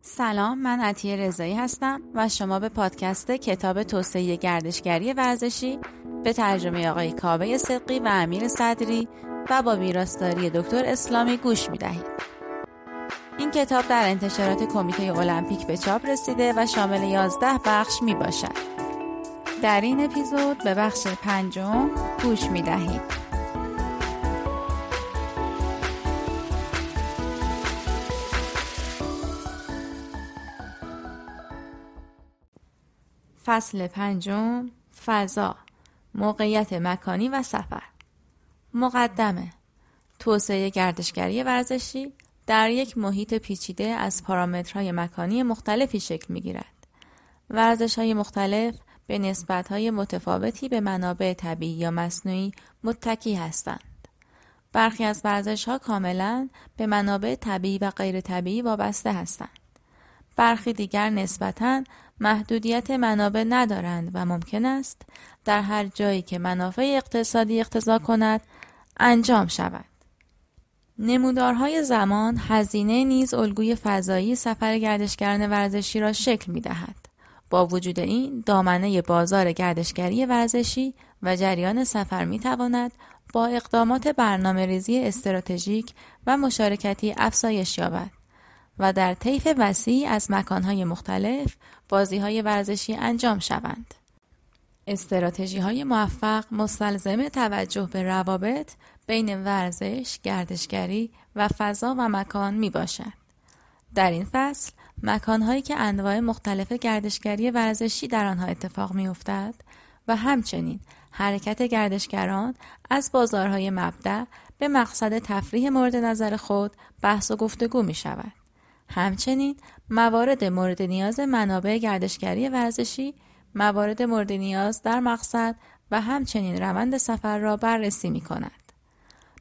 سلام من عطیه رضایی هستم و شما به پادکست کتاب توسعه گردشگری ورزشی به ترجمه آقای کابه صدقی و امیر صدری و با ویراستاری دکتر اسلامی گوش می دهید. این کتاب در انتشارات کمیته المپیک به چاپ رسیده و شامل 11 بخش می باشد. در این اپیزود به بخش پنجم گوش می دهید. فصل پنجم فضا موقعیت مکانی و سفر مقدمه توسعه گردشگری ورزشی در یک محیط پیچیده از پارامترهای مکانی مختلفی شکل می گیرد. ورزش های مختلف به نسبت های متفاوتی به منابع طبیعی یا مصنوعی متکی هستند. برخی از ورزش ها کاملا به منابع طبیعی و غیر طبیعی وابسته هستند. برخی دیگر نسبتاً محدودیت منابع ندارند و ممکن است در هر جایی که منافع اقتصادی اقتضا کند انجام شود. نمودارهای زمان هزینه نیز الگوی فضایی سفر گردشگران ورزشی را شکل می دهد. با وجود این دامنه بازار گردشگری ورزشی و جریان سفر می تواند با اقدامات برنامه ریزی استراتژیک و مشارکتی افزایش یابد. و در طیف وسیع از مکانهای مختلف بازی های ورزشی انجام شوند. استراتژی های موفق مستلزم توجه به روابط بین ورزش، گردشگری و فضا و مکان می باشد. در این فصل مکانهایی که انواع مختلف گردشگری ورزشی در آنها اتفاق می افتد و همچنین حرکت گردشگران از بازارهای مبدع به مقصد تفریح مورد نظر خود بحث و گفتگو می شود. همچنین موارد مورد نیاز منابع گردشگری ورزشی، موارد مورد نیاز در مقصد و همچنین روند سفر را بررسی می کند.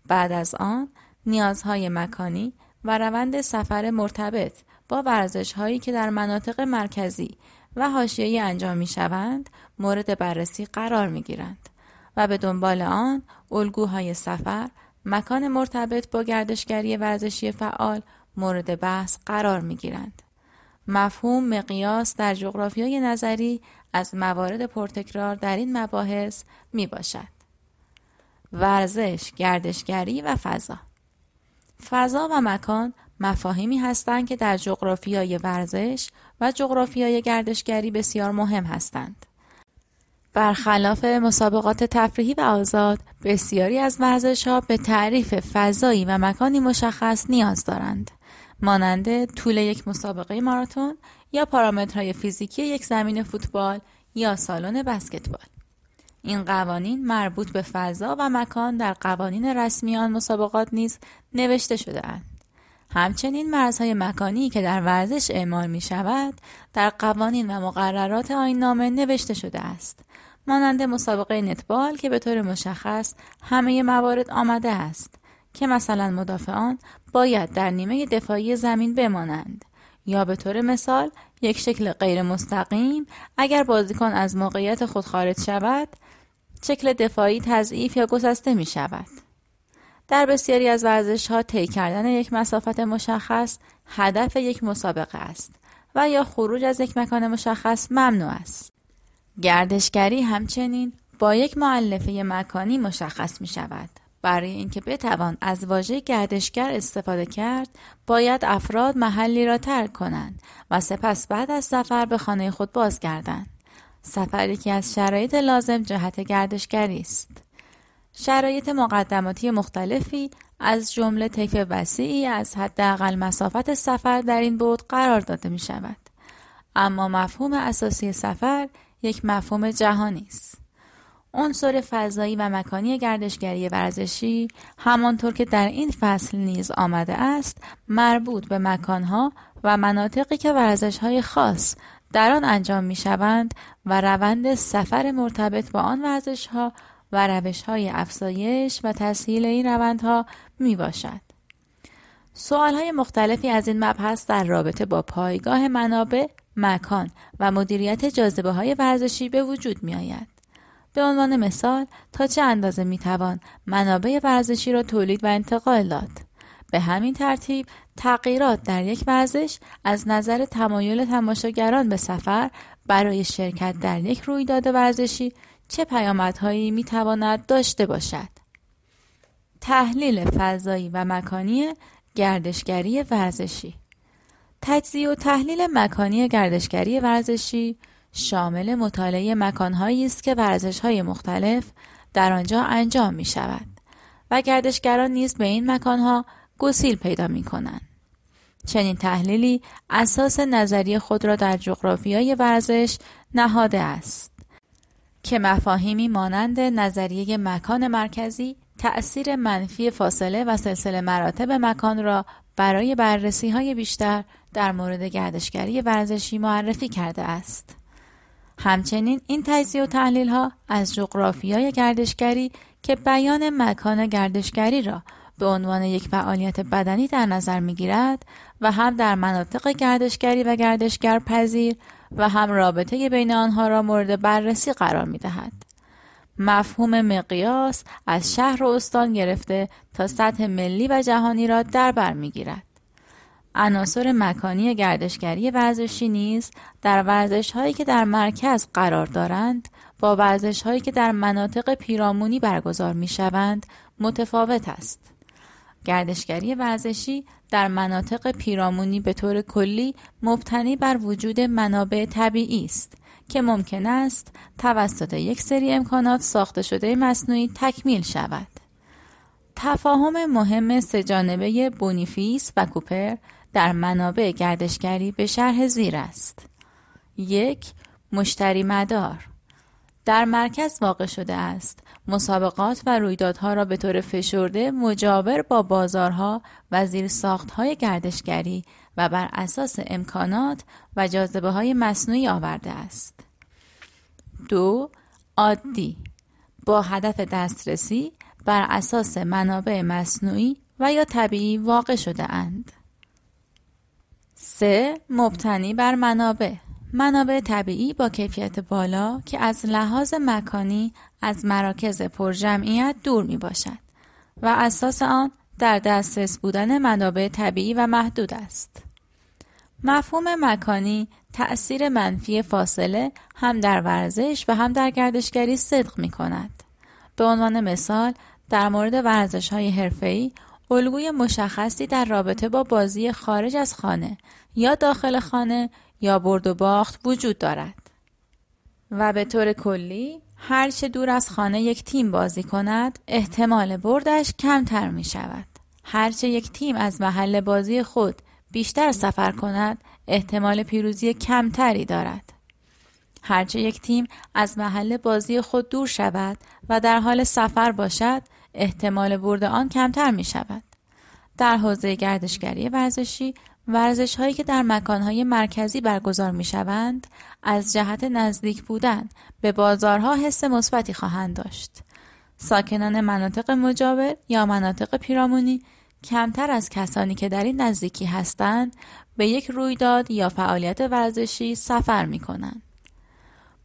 بعد از آن نیازهای مکانی و روند سفر مرتبط با ورزش هایی که در مناطق مرکزی و حاشیه‌ای انجام می شوند مورد بررسی قرار می گیرند و به دنبال آن الگوهای سفر مکان مرتبط با گردشگری ورزشی فعال مورد بحث قرار می گیرند. مفهوم مقیاس در جغرافیای نظری از موارد پرتکرار در این مباحث می باشد. ورزش، گردشگری و فضا فضا و مکان مفاهیمی هستند که در جغرافیای ورزش و جغرافیای گردشگری بسیار مهم هستند. برخلاف مسابقات تفریحی و آزاد، بسیاری از ورزش ها به تعریف فضایی و مکانی مشخص نیاز دارند. مانند طول یک مسابقه ماراتون یا پارامترهای فیزیکی یک زمین فوتبال یا سالن بسکتبال. این قوانین مربوط به فضا و مکان در قوانین رسمی آن مسابقات نیز نوشته شده اند. همچنین مرزهای مکانی که در ورزش اعمال می شود در قوانین و مقررات آین نامه نوشته شده است. مانند مسابقه نتبال که به طور مشخص همه موارد آمده است که مثلا مدافعان باید در نیمه دفاعی زمین بمانند یا به طور مثال یک شکل غیر مستقیم اگر بازیکن از موقعیت خود خارج شود شکل دفاعی تضعیف یا گسسته می شود. در بسیاری از ورزش ها طی کردن یک مسافت مشخص هدف یک مسابقه است و یا خروج از یک مکان مشخص ممنوع است. گردشگری همچنین با یک معلفه مکانی مشخص می شود برای اینکه بتوان از واژه گردشگر استفاده کرد باید افراد محلی را ترک کنند و سپس بعد از سفر به خانه خود بازگردند. سفری که از شرایط لازم جهت گردشگری است. شرایط مقدماتی مختلفی از جمله طیف وسیعی از حداقل مسافت سفر در این بود قرار داده می شود اما مفهوم اساسی سفر یک مفهوم جهانی است. عنصر فضایی و مکانی گردشگری ورزشی همانطور که در این فصل نیز آمده است مربوط به مکانها و مناطقی که ورزشهای خاص در آن انجام می شوند و روند سفر مرتبط با آن ورزشها و روشهای افزایش و تسهیل این روندها می باشد. سوال های مختلفی از این مبحث در رابطه با پایگاه منابع، مکان و مدیریت جاذبه های ورزشی به وجود می آید. به عنوان مثال تا چه اندازه می توان منابع ورزشی را تولید و انتقال داد. به همین ترتیب تغییرات در یک ورزش از نظر تمایل تماشاگران به سفر برای شرکت در یک رویداد ورزشی چه پیامدهایی می‌تواند داشته باشد تحلیل فضایی و مکانی گردشگری ورزشی تجزیه و تحلیل مکانی گردشگری ورزشی شامل مطالعه مکانهایی است که ورزشهای مختلف در آنجا انجام می شود و گردشگران نیز به این مکانها گسیل پیدا می کنند. چنین تحلیلی اساس نظریه خود را در جغرافیای ورزش نهاده است که مفاهیمی مانند نظریه مکان مرکزی تأثیر منفی فاصله و سلسله مراتب مکان را برای بررسی های بیشتر در مورد گردشگری ورزشی معرفی کرده است. همچنین این تجزیه و تحلیل ها از جغرافیای گردشگری که بیان مکان گردشگری را به عنوان یک فعالیت بدنی در نظر می گیرد و هم در مناطق گردشگری و گردشگر پذیر و هم رابطه بین آنها را مورد بررسی قرار می دهد. مفهوم مقیاس از شهر و استان گرفته تا سطح ملی و جهانی را در بر می گیرد. عناصر مکانی گردشگری ورزشی نیز در ورزش هایی که در مرکز قرار دارند با ورزش هایی که در مناطق پیرامونی برگزار می شوند متفاوت است. گردشگری ورزشی در مناطق پیرامونی به طور کلی مبتنی بر وجود منابع طبیعی است که ممکن است توسط یک سری امکانات ساخته شده مصنوعی تکمیل شود. تفاهم مهم سهجانبه بونیفیس و کوپر در منابع گردشگری به شرح زیر است. یک مشتری مدار در مرکز واقع شده است مسابقات و رویدادها را به طور فشرده مجاور با بازارها و زیرساختهای گردشگری و بر اساس امکانات و جاذبه های مصنوعی آورده است. دو عادی با هدف دسترسی بر اساس منابع مصنوعی و یا طبیعی واقع شده اند. سه مبتنی بر منابع منابع طبیعی با کیفیت بالا که از لحاظ مکانی از مراکز پرجمعیت دور می باشد و اساس آن در دسترس بودن منابع طبیعی و محدود است. مفهوم مکانی تأثیر منفی فاصله هم در ورزش و هم در گردشگری صدق می کند. به عنوان مثال در مورد ورزش های حرفه‌ای الگوی مشخصی در رابطه با بازی خارج از خانه یا داخل خانه یا برد و باخت وجود دارد. و به طور کلی هرچه دور از خانه یک تیم بازی کند احتمال بردش کمتر می شود. هرچه یک تیم از محل بازی خود بیشتر سفر کند احتمال پیروزی کمتری دارد. هرچه یک تیم از محل بازی خود دور شود و در حال سفر باشد احتمال برد آن کمتر می شود در حوزه گردشگری ورزشی ورزش هایی که در مکانهای مرکزی برگزار می شوند از جهت نزدیک بودن به بازارها حس مثبتی خواهند داشت. ساکنان مناطق مجاور یا مناطق پیرامونی کمتر از کسانی که در این نزدیکی هستند به یک رویداد یا فعالیت ورزشی سفر می کنند.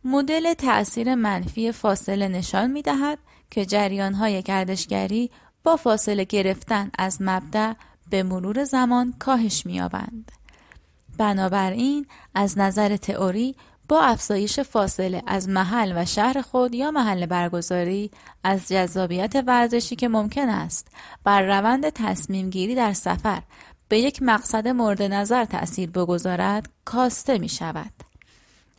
مدل تأثیر منفی فاصله نشان می دهد که جریان های گردشگری با فاصله گرفتن از مبدع به مرور زمان کاهش می‌یابند. بنابراین از نظر تئوری با افزایش فاصله از محل و شهر خود یا محل برگزاری از جذابیت ورزشی که ممکن است بر روند تصمیم گیری در سفر به یک مقصد مورد نظر تأثیر بگذارد کاسته می شود.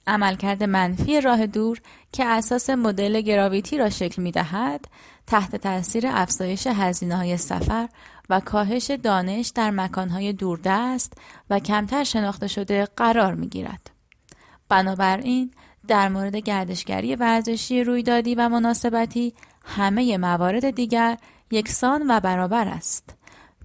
عملکرد منفی راه دور که اساس مدل گراویتی را شکل می دهد تحت تاثیر افزایش هزینه های سفر و کاهش دانش در مکانهای دوردست و کمتر شناخته شده قرار می گیرد. بنابراین در مورد گردشگری ورزشی رویدادی و مناسبتی همه موارد دیگر یکسان و برابر است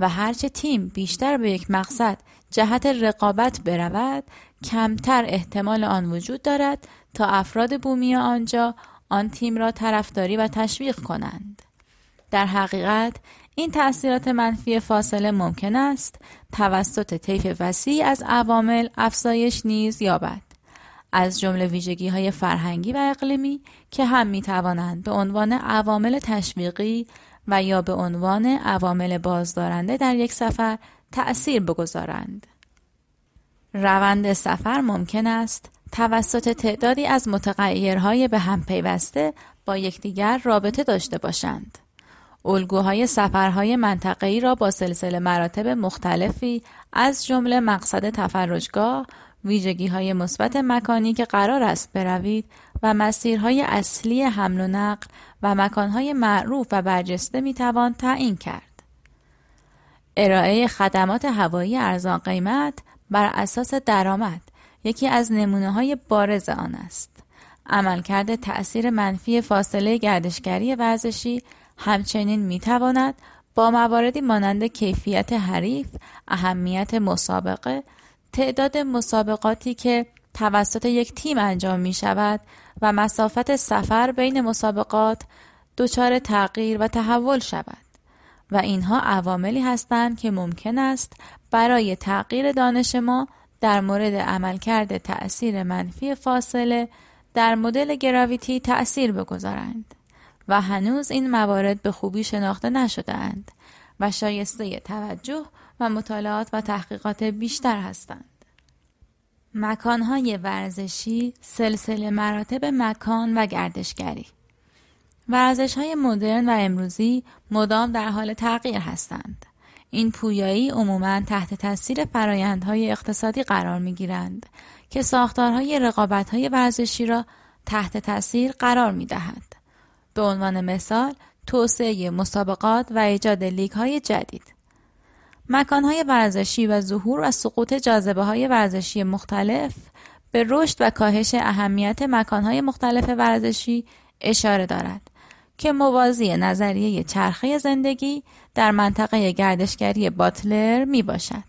و هرچه تیم بیشتر به یک مقصد جهت رقابت برود کمتر احتمال آن وجود دارد تا افراد بومی آنجا آن تیم را طرفداری و تشویق کنند. در حقیقت این تأثیرات منفی فاصله ممکن است توسط طیف وسیع از عوامل افزایش نیز یابد از جمله ویژگی های فرهنگی و اقلیمی که هم می توانند به عنوان عوامل تشویقی و یا به عنوان عوامل بازدارنده در یک سفر تأثیر بگذارند. روند سفر ممکن است توسط تعدادی از متغیرهای به هم پیوسته با یکدیگر رابطه داشته باشند. الگوهای سفرهای منطقه‌ای را با سلسله مراتب مختلفی از جمله مقصد تفرجگاه، ویژگی های مثبت مکانی که قرار است بروید و مسیرهای اصلی حمل و نقل و مکانهای معروف و برجسته می توان تعیین کرد. ارائه خدمات هوایی ارزان قیمت بر اساس درآمد یکی از نمونه های بارز آن است. عملکرد تأثیر منفی فاصله گردشگری ورزشی همچنین می تواند با مواردی مانند کیفیت حریف، اهمیت مسابقه، تعداد مسابقاتی که توسط یک تیم انجام می شود و مسافت سفر بین مسابقات دچار تغییر و تحول شود و اینها عواملی هستند که ممکن است برای تغییر دانش ما در مورد عملکرد تأثیر منفی فاصله در مدل گراویتی تأثیر بگذارند و هنوز این موارد به خوبی شناخته نشده اند و شایسته توجه و مطالعات و تحقیقات بیشتر هستند. مکانهای ورزشی سلسله مراتب مکان و گردشگری ورزش های مدرن و امروزی مدام در حال تغییر هستند. این پویایی عموما تحت تاثیر فرایندهای اقتصادی قرار می گیرند که ساختارهای رقابتهای ورزشی را تحت تاثیر قرار می دهند. به عنوان مثال توسعه مسابقات و ایجاد لیگ های جدید مکانهای ورزشی و ظهور و سقوط جاذبه های ورزشی مختلف به رشد و کاهش اهمیت مکانهای مختلف ورزشی اشاره دارد که موازی نظریه چرخه زندگی در منطقه گردشگری باتلر می باشد.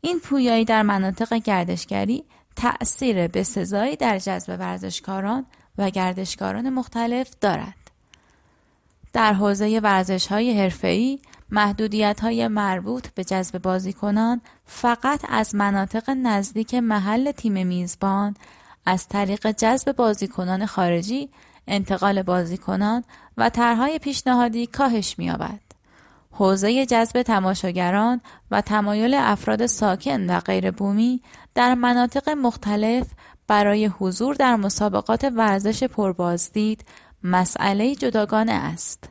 این پویایی در مناطق گردشگری تأثیر به سزایی در جذب ورزشکاران و گردشکاران مختلف دارد. در حوزه ورزش های حرفه‌ای محدودیت های مربوط به جذب بازیکنان فقط از مناطق نزدیک محل تیم میزبان از طریق جذب بازیکنان خارجی انتقال بازیکنان و طرحهای پیشنهادی کاهش می‌یابد. حوزه جذب تماشاگران و تمایل افراد ساکن و غیر بومی در مناطق مختلف برای حضور در مسابقات ورزش پربازدید مسئله جداگانه است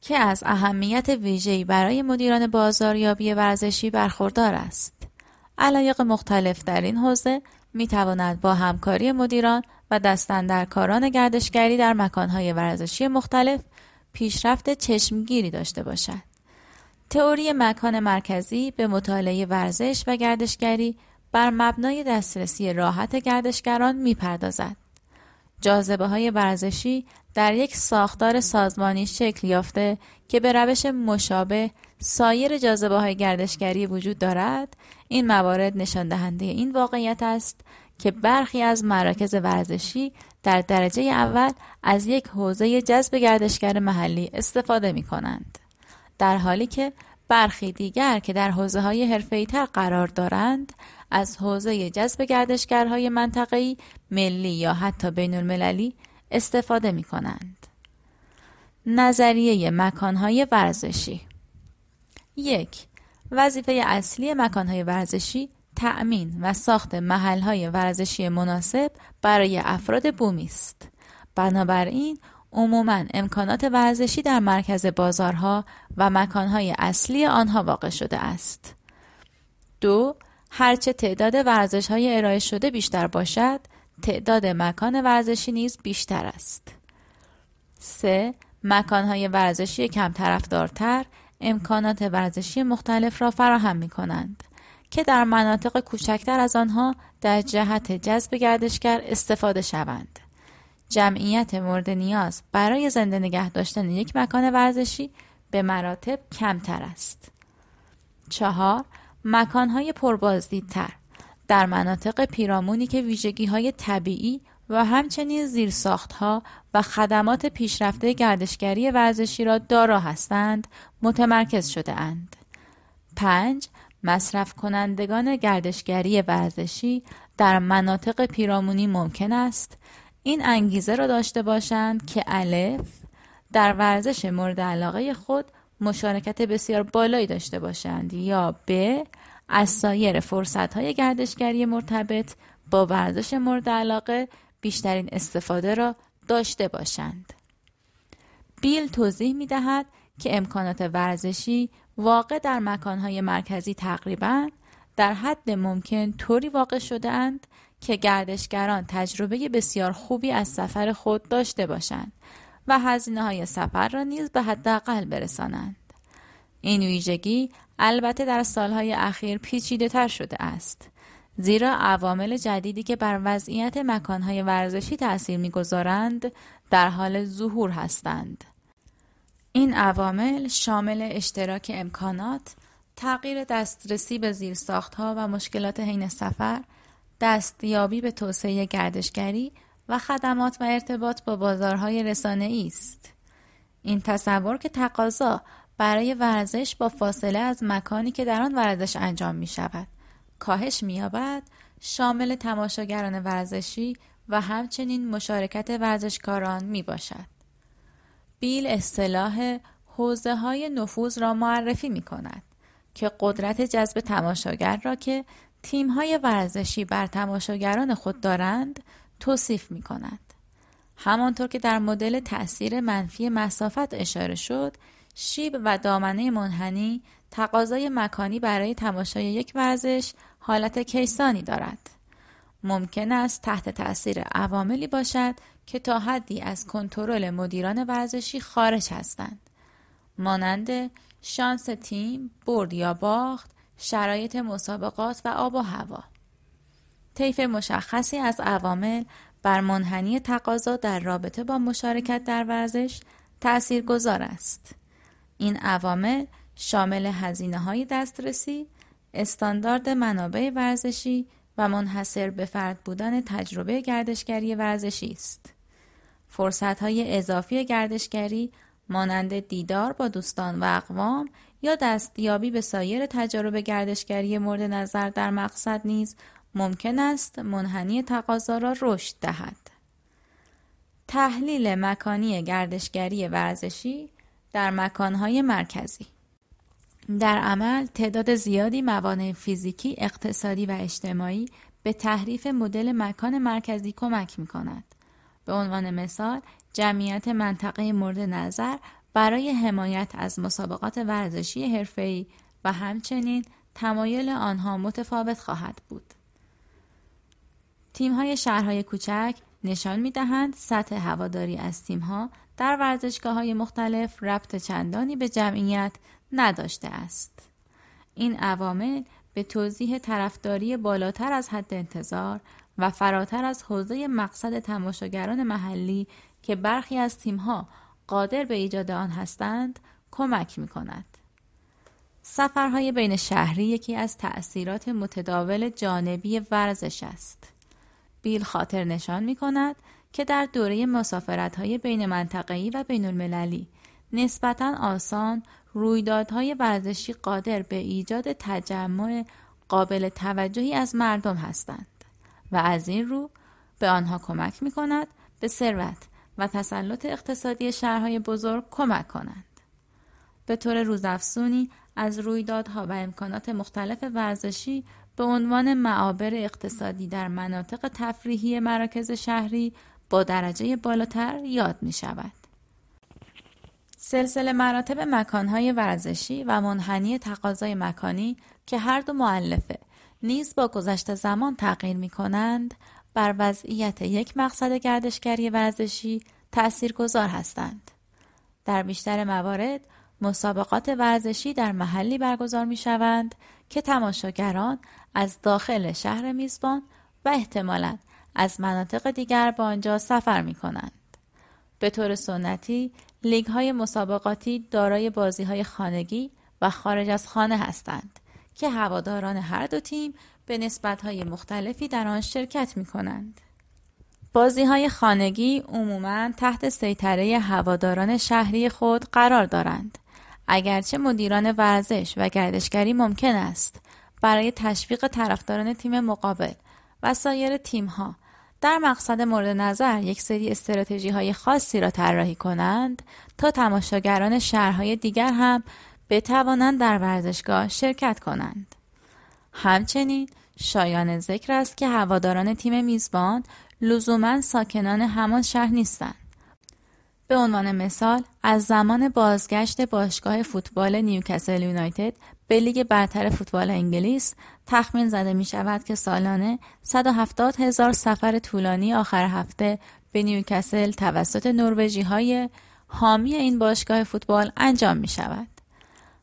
که از اهمیت ویژه‌ای برای مدیران بازاریابی ورزشی برخوردار است. علایق مختلف در این حوزه می تواند با همکاری مدیران و دستندرکاران گردشگری در مکانهای ورزشی مختلف پیشرفت چشمگیری داشته باشد. تئوری مکان مرکزی به مطالعه ورزش و گردشگری بر مبنای دسترسی راحت گردشگران می پردازد. جاذبه های ورزشی در یک ساختار سازمانی شکل یافته که به روش مشابه سایر جاذبه های گردشگری وجود دارد این موارد نشان دهنده این واقعیت است که برخی از مراکز ورزشی در درجه اول از یک حوزه جذب گردشگر محلی استفاده می کنند. در حالی که برخی دیگر که در حوزه های تر قرار دارند از حوزه جذب گردشگرهای منطقه‌ای ملی یا حتی بین المللی استفاده می کنند. نظریه مکانهای ورزشی یک وظیفه اصلی مکانهای ورزشی تأمین و ساخت محلهای ورزشی مناسب برای افراد بومی است. بنابراین عموما امکانات ورزشی در مرکز بازارها و مکانهای اصلی آنها واقع شده است. دو هرچه تعداد ورزش های ارائه شده بیشتر باشد تعداد مکان ورزشی نیز بیشتر است 3. های ورزشی کم طرفدارتر امکانات ورزشی مختلف را فراهم می کنند که در مناطق کوچکتر از آنها در جهت جذب گردشگر استفاده شوند. جمعیت مورد نیاز برای زنده نگه داشتن یک مکان ورزشی به مراتب کمتر است. چهار مکانهای پربازدیدتر در مناطق پیرامونی که ویژگی های طبیعی و همچنین زیرساختها و خدمات پیشرفته گردشگری ورزشی را دارا هستند متمرکز شده اند. 5. مصرف کنندگان گردشگری ورزشی در مناطق پیرامونی ممکن است این انگیزه را داشته باشند که الف در ورزش مورد علاقه خود مشارکت بسیار بالایی داشته باشند یا ب از سایر فرصت های گردشگری مرتبط با ورزش مورد علاقه بیشترین استفاده را داشته باشند. بیل توضیح می دهد که امکانات ورزشی واقع در مکانهای مرکزی تقریبا در حد ممکن طوری واقع شده اند که گردشگران تجربه بسیار خوبی از سفر خود داشته باشند و هزینه های سفر را نیز به حداقل برسانند. این ویژگی البته در سالهای اخیر پیچیده تر شده است. زیرا عوامل جدیدی که بر وضعیت مکانهای ورزشی تأثیر می‌گذارند در حال ظهور هستند. این عوامل شامل اشتراک امکانات، تغییر دسترسی به زیرساختها و مشکلات حین سفر، دستیابی به توسعه گردشگری و خدمات و ارتباط با بازارهای رسانه است. این تصور که تقاضا برای ورزش با فاصله از مکانی که در آن ورزش انجام می شود کاهش می یابد شامل تماشاگران ورزشی و همچنین مشارکت ورزشکاران می باشد. بیل اصطلاح حوزه های نفوذ را معرفی می کند که قدرت جذب تماشاگر را که تیم های ورزشی بر تماشاگران خود دارند توصیف می کند. همانطور که در مدل تأثیر منفی مسافت اشاره شد، شیب و دامنه منحنی تقاضای مکانی برای تماشای یک ورزش حالت کیسانی دارد. ممکن است تحت تأثیر عواملی باشد که تا حدی از کنترل مدیران ورزشی خارج هستند. مانند شانس تیم، برد یا باخت، شرایط مسابقات و آب و هوا. طیف مشخصی از عوامل بر منحنی تقاضا در رابطه با مشارکت در ورزش تأثیر گذار است. این عوامل شامل هزینه های دسترسی، استاندارد منابع ورزشی و منحصر به فرد بودن تجربه گردشگری ورزشی است. فرصت های اضافی گردشگری مانند دیدار با دوستان و اقوام یا دستیابی به سایر تجارب گردشگری مورد نظر در مقصد نیز ممکن است منحنی تقاضا را رشد دهد. تحلیل مکانی گردشگری ورزشی در مکانهای مرکزی در عمل تعداد زیادی موانع فیزیکی، اقتصادی و اجتماعی به تحریف مدل مکان مرکزی کمک می کند. به عنوان مثال، جمعیت منطقه مورد نظر برای حمایت از مسابقات ورزشی حرفه‌ای و همچنین تمایل آنها متفاوت خواهد بود. تیم‌های شهرهای کوچک نشان می‌دهند سطح هواداری از تیم‌ها در ورزشگاه های مختلف ربط چندانی به جمعیت نداشته است. این عوامل به توضیح طرفداری بالاتر از حد انتظار و فراتر از حوزه مقصد تماشاگران محلی که برخی از تیمها قادر به ایجاد آن هستند کمک می کند. سفرهای بین شهری یکی از تأثیرات متداول جانبی ورزش است. بیل خاطر نشان می کند که در دوره مسافرت های بین منطقه‌ای و بین المللی نسبتا آسان رویدادهای ورزشی قادر به ایجاد تجمع قابل توجهی از مردم هستند و از این رو به آنها کمک می کند به ثروت و تسلط اقتصادی شهرهای بزرگ کمک کنند. به طور روزافزونی از رویدادها و امکانات مختلف ورزشی به عنوان معابر اقتصادی در مناطق تفریحی مراکز شهری با درجه بالاتر یاد می شود. سلسله مراتب مکانهای ورزشی و منحنی تقاضای مکانی که هر دو معلفه نیز با گذشت زمان تغییر می کنند بر وضعیت یک مقصد گردشگری ورزشی تأثیر گذار هستند. در بیشتر موارد مسابقات ورزشی در محلی برگزار می شوند که تماشاگران از داخل شهر میزبان و احتمالاً از مناطق دیگر به آنجا سفر می کنند. به طور سنتی لیگ های مسابقاتی دارای بازی های خانگی و خارج از خانه هستند که هواداران هر دو تیم به نسبت های مختلفی در آن شرکت می کنند. بازی های خانگی عموما تحت سیطره هواداران شهری خود قرار دارند. اگرچه مدیران ورزش و گردشگری ممکن است برای تشویق طرفداران تیم مقابل و سایر تیم ها در مقصد مورد نظر یک سری استراتژی های خاصی را طراحی کنند تا تماشاگران شهرهای دیگر هم بتوانند در ورزشگاه شرکت کنند. همچنین شایان ذکر است که هواداران تیم میزبان لزوما ساکنان همان شهر نیستند. به عنوان مثال از زمان بازگشت باشگاه فوتبال نیوکاسل یونایتد به لیگ برتر فوتبال انگلیس تخمین زده می شود که سالانه 170 هزار سفر طولانی آخر هفته به نیوکاسل توسط نروژی های حامی این باشگاه فوتبال انجام می شود.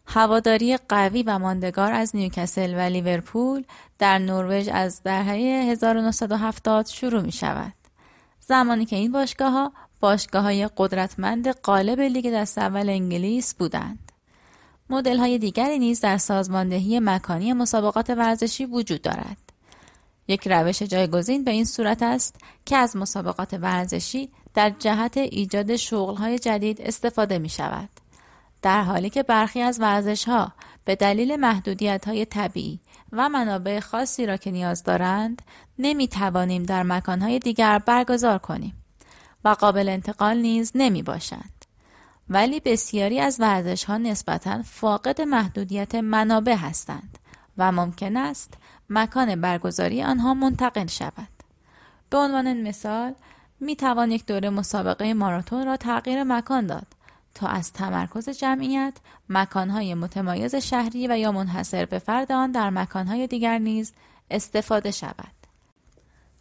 هواداری قوی و ماندگار از نیوکاسل و لیورپول در نروژ از دهه 1970 شروع می شود. زمانی که این باشگاه ها باشگاه های قدرتمند قالب لیگ دست اول انگلیس بودند. مدل های دیگری نیز در سازماندهی مکانی مسابقات ورزشی وجود دارد. یک روش جایگزین به این صورت است که از مسابقات ورزشی در جهت ایجاد های جدید استفاده می شود. در حالی که برخی از ورزش ها به دلیل محدودیت های طبیعی و منابع خاصی را که نیاز دارند نمی توانیم در مکانهای دیگر برگزار کنیم و قابل انتقال نیز نمی باشند. ولی بسیاری از ورزش ها نسبتا فاقد محدودیت منابع هستند و ممکن است مکان برگزاری آنها منتقل شود. به عنوان مثال می توان یک دوره مسابقه ماراتون را تغییر مکان داد تا از تمرکز جمعیت مکانهای متمایز شهری و یا منحصر به فرد آن در مکانهای دیگر نیز استفاده شود.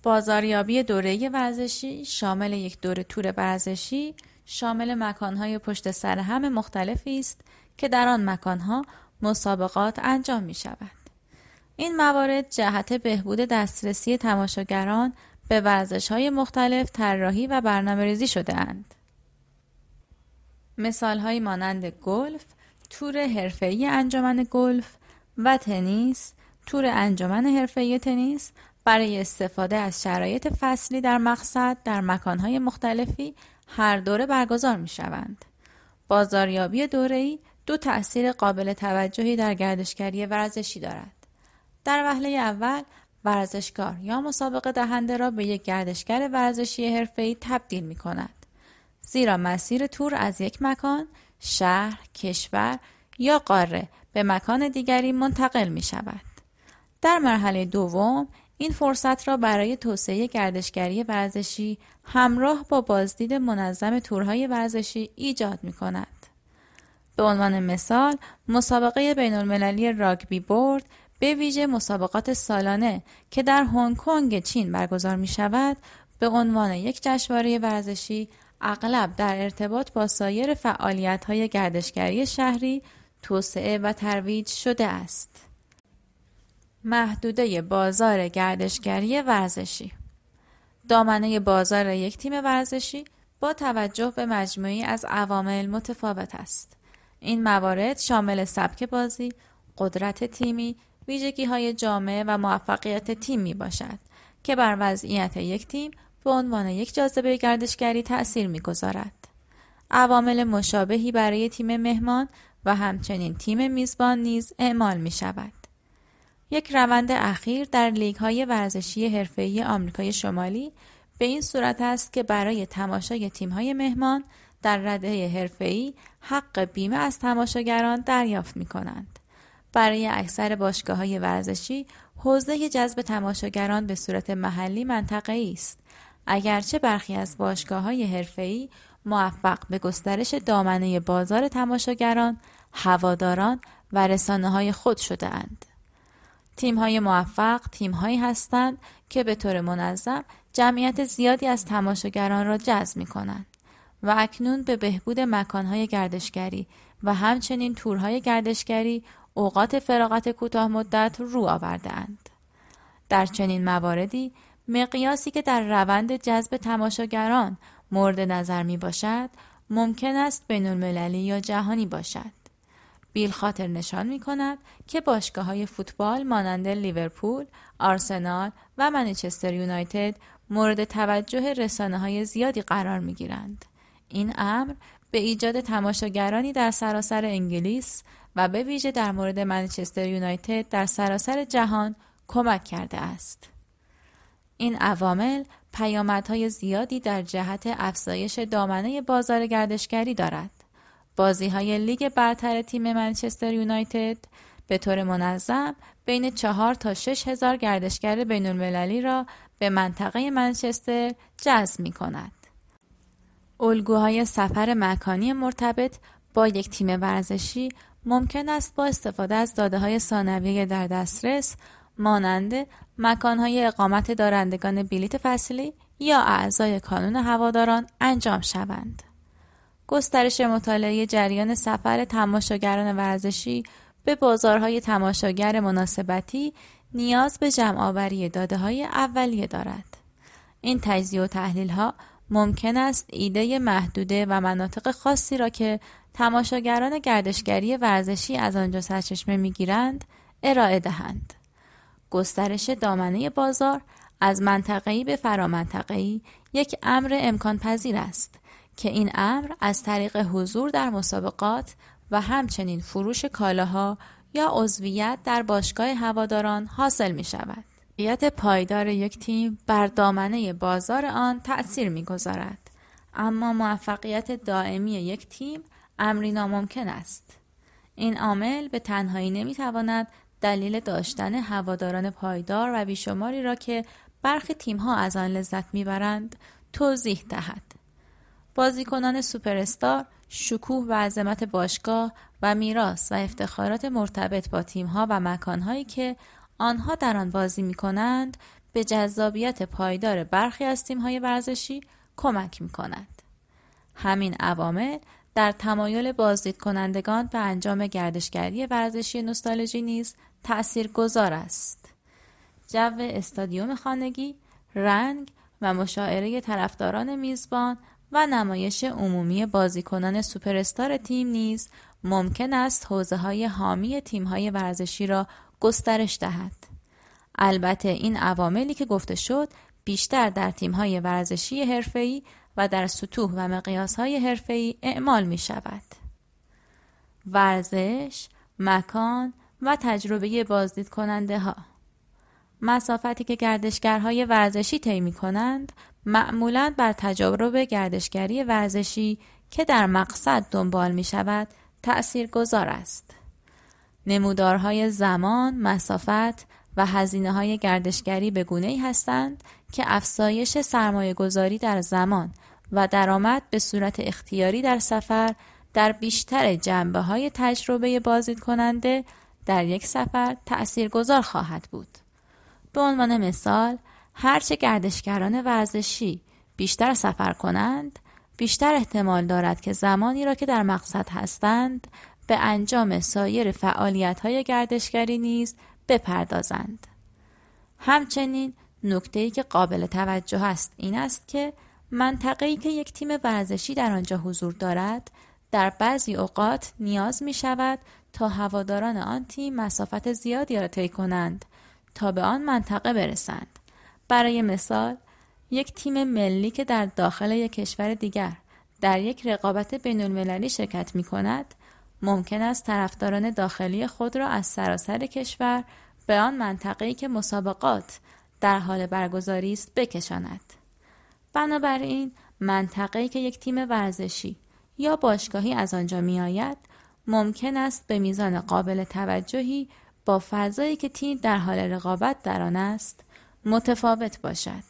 بازاریابی دوره ورزشی شامل یک دوره تور ورزشی شامل مکانهای پشت سر هم مختلفی است که در آن مکانها مسابقات انجام می شود. این موارد جهت بهبود دسترسی تماشاگران به ورزش های مختلف طراحی و برنامه ریزی شده اند. مثال های مانند گلف، تور حرفه‌ای انجمن گلف و تنیس، تور انجمن حرفه‌ای تنیس برای استفاده از شرایط فصلی در مقصد در مکانهای مختلفی هر دوره برگزار می شوند. بازاریابی دوره‌ای دو تأثیر قابل توجهی در گردشگری ورزشی دارد. در وهله اول ورزشکار یا مسابقه دهنده را به یک گردشگر ورزشی حرفه‌ای تبدیل می کند. زیرا مسیر تور از یک مکان، شهر، کشور یا قاره به مکان دیگری منتقل می شود. در مرحله دوم این فرصت را برای توسعه گردشگری ورزشی همراه با بازدید منظم تورهای ورزشی ایجاد می کند. به عنوان مثال مسابقه بین المللی راگبی بورد به ویژه مسابقات سالانه که در هنگ کنگ چین برگزار می شود به عنوان یک جشنواره ورزشی اغلب در ارتباط با سایر فعالیت های گردشگری شهری توسعه و ترویج شده است. محدوده بازار گردشگری ورزشی دامنه بازار یک تیم ورزشی با توجه به مجموعی از عوامل متفاوت است. این موارد شامل سبک بازی، قدرت تیمی، ویژگی های جامعه و موفقیت تیم می باشد که بر وضعیت یک تیم به عنوان یک جاذبه گردشگری تأثیر می‌گذارد. عوامل مشابهی برای تیم مهمان و همچنین تیم میزبان نیز اعمال می شود. یک روند اخیر در لیگ های ورزشی حرفه‌ای آمریکای شمالی به این صورت است که برای تماشای تیم های مهمان در رده حرفه‌ای حق بیمه از تماشاگران دریافت می کنند. برای اکثر باشگاه های ورزشی حوزه جذب تماشاگران به صورت محلی منطقه است اگرچه برخی از باشگاه های حرفه‌ای موفق به گسترش دامنه بازار تماشاگران، هواداران و رسانه های خود شده اند. تیم های موفق تیم هایی هستند که به طور منظم جمعیت زیادی از تماشاگران را جذب می کنند و اکنون به بهبود مکانهای گردشگری و همچنین تورهای گردشگری اوقات فراغت کوتاه مدت رو آورده اند. در چنین مواردی مقیاسی که در روند جذب تماشاگران مورد نظر می باشد ممکن است بین یا جهانی باشد. بیل خاطر نشان می کند که باشگاه های فوتبال مانند لیورپول، آرسنال و منچستر یونایتد مورد توجه رسانه های زیادی قرار می گیرند. این امر به ایجاد تماشاگرانی در سراسر انگلیس و به ویژه در مورد منچستر یونایتد در سراسر جهان کمک کرده است. این عوامل پیامدهای زیادی در جهت افزایش دامنه بازار گردشگری دارد. بازی های لیگ برتر تیم منچستر یونایتد به طور منظم بین چهار تا شش هزار گردشگر بین المللی را به منطقه منچستر جذب می کند. الگوهای سفر مکانی مرتبط با یک تیم ورزشی ممکن است با استفاده از داده های ثانویه در دسترس مانند مکانهای اقامت دارندگان بلیت فصلی یا اعضای کانون هواداران انجام شوند. گسترش مطالعه جریان سفر تماشاگران ورزشی به بازارهای تماشاگر مناسبتی نیاز به جمع آوری داده های اولیه دارد. این تجزیه و تحلیل ها ممکن است ایده محدوده و مناطق خاصی را که تماشاگران گردشگری ورزشی از آنجا سرچشمه می‌گیرند ارائه دهند. گسترش دامنه بازار از منطقه‌ای به فرامنطقه‌ای یک امر امکان پذیر است که این امر از طریق حضور در مسابقات و همچنین فروش کالاها یا عضویت در باشگاه هواداران حاصل می شود. پایدار یک تیم بر دامنه بازار آن تأثیر می گذارد. اما موفقیت دائمی یک تیم امری ناممکن است. این عامل به تنهایی نمی تواند دلیل داشتن هواداران پایدار و بیشماری را که برخی تیمها از آن لذت می‌برند توضیح دهد. بازیکنان سوپرستار شکوه و عظمت باشگاه و میراث و افتخارات مرتبط با تیمها و مکانهایی که آنها در آن بازی می کنند به جذابیت پایدار برخی از تیمهای ورزشی کمک می کند. همین عوامل در تمایل بازدید کنندگان به انجام گردشگری ورزشی نوستالژی نیز تأثیر گذار است. جو استادیوم خانگی، رنگ و مشاعره طرفداران میزبان و نمایش عمومی بازیکنان سوپرستار تیم نیز ممکن است حوزه های حامی تیم های ورزشی را گسترش دهد. البته این عواملی که گفته شد بیشتر در تیم های ورزشی حرفه‌ای و در سطوح و مقیاس های حرفه‌ای اعمال می شود. ورزش، مکان و تجربه بازدید کننده ها مسافتی که گردشگرهای ورزشی طی می کنند معمولا بر تجارب گردشگری ورزشی که در مقصد دنبال می شود تأثیر گذار است. نمودارهای زمان، مسافت و هزینه های گردشگری به گونه ای هستند که افزایش سرمایه گذاری در زمان و درآمد به صورت اختیاری در سفر در بیشتر جنبه های تجربه بازدید کننده در یک سفر تأثیر گذار خواهد بود. به عنوان مثال هرچه گردشگران ورزشی بیشتر سفر کنند بیشتر احتمال دارد که زمانی را که در مقصد هستند به انجام سایر فعالیت های گردشگری نیز بپردازند. همچنین نکته که قابل توجه است این است که منطقه‌ای که یک تیم ورزشی در آنجا حضور دارد در بعضی اوقات نیاز می شود تا هواداران آن تیم مسافت زیادی را طی کنند تا به آن منطقه برسند. برای مثال یک تیم ملی که در داخل یک کشور دیگر در یک رقابت بین المللی شرکت می کند ممکن است طرفداران داخلی خود را از سراسر کشور به آن منطقه‌ای که مسابقات در حال برگزاری است بکشاند. بنابراین منطقه‌ای که یک تیم ورزشی یا باشگاهی از آنجا می آید ممکن است به میزان قابل توجهی با فضایی که تیم در حال رقابت در آن است متفاوت باشد.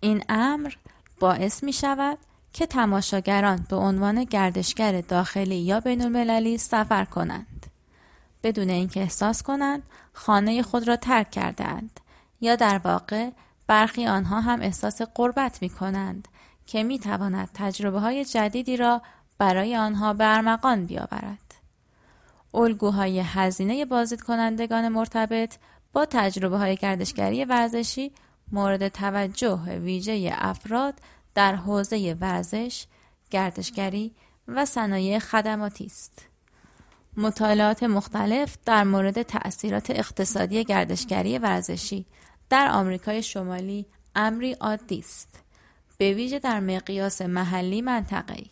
این امر باعث می شود که تماشاگران به عنوان گردشگر داخلی یا بین المللی سفر کنند. بدون اینکه احساس کنند خانه خود را ترک کردند یا در واقع برخی آنها هم احساس قربت می کنند که می تواند تجربه های جدیدی را برای آنها به ارمغان بیاورد. الگوهای هزینه بازدید کنندگان مرتبط با تجربه های گردشگری ورزشی مورد توجه ویژه افراد در حوزه ورزش، گردشگری و صنایع خدماتی است. مطالعات مختلف در مورد تأثیرات اقتصادی گردشگری ورزشی در آمریکای شمالی امری عادی است. به ویژه در مقیاس محلی منطقه‌ای.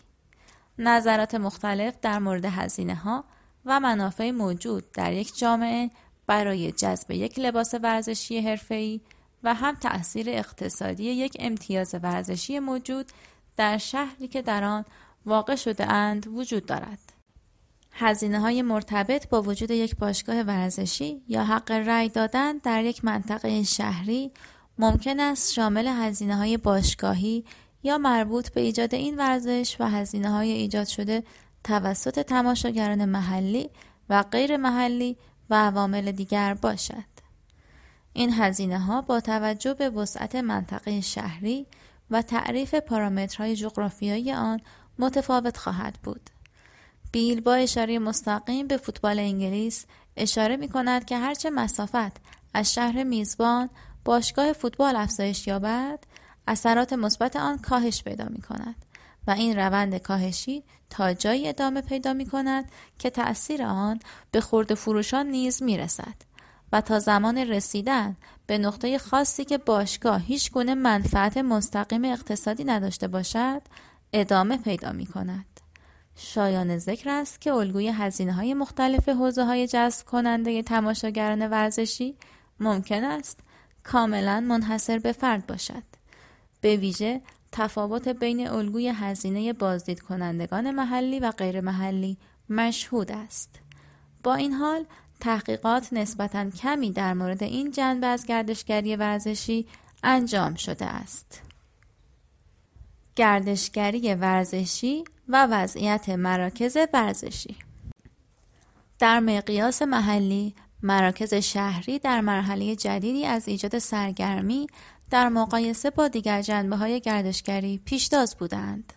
نظرات مختلف در مورد هزینه ها و منافع موجود در یک جامعه برای جذب یک لباس ورزشی حرفه‌ای و هم تأثیر اقتصادی یک امتیاز ورزشی موجود در شهری که در آن واقع شده اند وجود دارد. هزینه های مرتبط با وجود یک باشگاه ورزشی یا حق رأی دادن در یک منطقه شهری ممکن است شامل هزینه های باشگاهی یا مربوط به ایجاد این ورزش و هزینه های ایجاد شده توسط تماشاگران محلی و غیر محلی و عوامل دیگر باشد. این هزینه ها با توجه به وسعت منطقه شهری و تعریف پارامترهای جغرافیایی آن متفاوت خواهد بود. بیل با اشاره مستقیم به فوتبال انگلیس اشاره می کند که هرچه مسافت از شهر میزبان باشگاه فوتبال افزایش یابد اثرات مثبت آن کاهش پیدا می کند و این روند کاهشی تا جایی ادامه پیدا می کند که تأثیر آن به خورد فروشان نیز می رسد و تا زمان رسیدن به نقطه خاصی که باشگاه هیچ گونه منفعت مستقیم اقتصادی نداشته باشد ادامه پیدا می کند. شایان ذکر است که الگوی هزینه های مختلف حوزه های جذب کننده تماشاگران ورزشی ممکن است کاملا منحصر به فرد باشد. به ویژه تفاوت بین الگوی هزینه بازدید کنندگان محلی و غیر محلی مشهود است. با این حال تحقیقات نسبتا کمی در مورد این جنبه از گردشگری ورزشی انجام شده است. گردشگری ورزشی و وضعیت مراکز ورزشی در مقیاس محلی مراکز شهری در مرحله جدیدی از ایجاد سرگرمی در مقایسه با دیگر جنبه های گردشگری پیشتاز بودند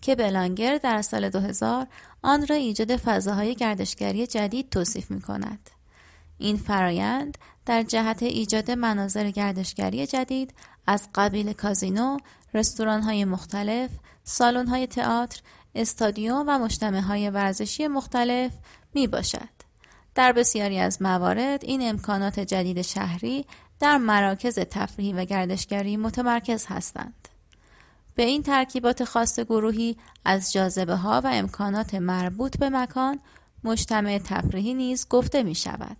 که بلانگر در سال 2000 آن را ایجاد فضاهای گردشگری جدید توصیف می کند. این فرایند در جهت ایجاد مناظر گردشگری جدید از قبیل کازینو، رستوران های مختلف، سالن های تئاتر، استادیوم و مجتمع های ورزشی مختلف می باشد. در بسیاری از موارد این امکانات جدید شهری در مراکز تفریحی و گردشگری متمرکز هستند. به این ترکیبات خاص گروهی از جاذبه ها و امکانات مربوط به مکان مجتمع تفریحی نیز گفته می شود.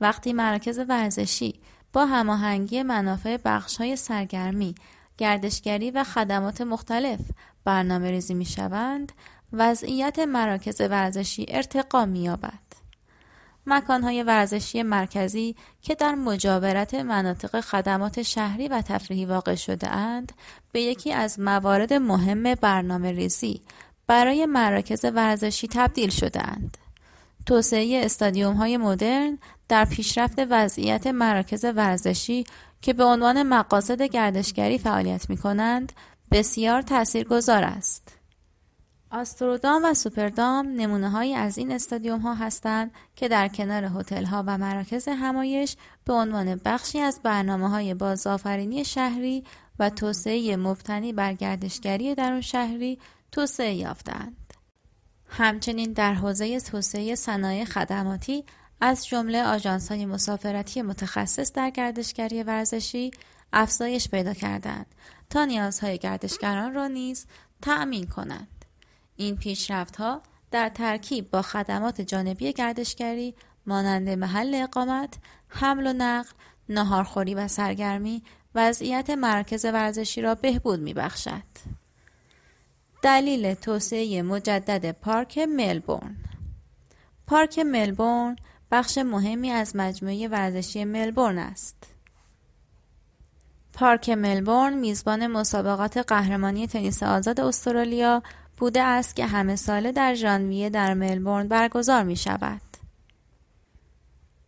وقتی مراکز ورزشی با هماهنگی منافع بخش های سرگرمی، گردشگری و خدمات مختلف برنامه ریزی می شوند، وضعیت مراکز ورزشی ارتقا می یابد. مکانهای ورزشی مرکزی که در مجاورت مناطق خدمات شهری و تفریحی واقع شده اند به یکی از موارد مهم برنامه ریزی برای مراکز ورزشی تبدیل شده اند. توسعه استادیوم های مدرن در پیشرفت وضعیت مراکز ورزشی که به عنوان مقاصد گردشگری فعالیت می کنند بسیار تاثیرگذار است. آسترودام و سوپردام نمونه های از این استادیوم ها هستند که در کنار هتل ها و مراکز همایش به عنوان بخشی از برنامه های بازآفرینی شهری و توسعه مبتنی بر گردشگری درون شهری توسعه یافتند. همچنین در حوزه توسعه صنایع خدماتی از جمله آژانس های مسافرتی متخصص در گردشگری ورزشی افزایش پیدا کردند تا نیازهای گردشگران را نیز تأمین کنند. این ها در ترکیب با خدمات جانبی گردشگری مانند محل اقامت، حمل و نقل، ناهارخوری و سرگرمی وضعیت مرکز ورزشی را بهبود می بخشد. دلیل توسعه مجدد پارک ملبورن پارک ملبورن بخش مهمی از مجموعه ورزشی ملبورن است. پارک ملبورن میزبان مسابقات قهرمانی تنیس آزاد استرالیا بوده است که همه ساله در ژانویه در ملبورن برگزار می شود.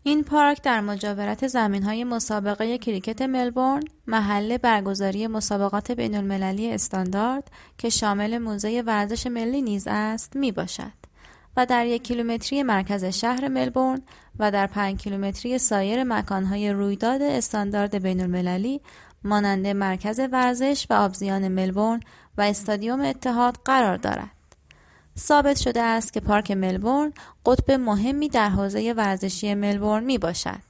این پارک در مجاورت زمین های مسابقه کریکت ملبورن محل برگزاری مسابقات بین المللی استاندارد که شامل موزه ورزش ملی نیز است می باشد و در یک کیلومتری مرکز شهر ملبورن و در پنج کیلومتری سایر مکانهای رویداد استاندارد بین المللی مانند مرکز ورزش و آبزیان ملبورن و استادیوم اتحاد قرار دارد. ثابت شده است که پارک ملبورن قطب مهمی در حوزه ورزشی ملبورن می باشد.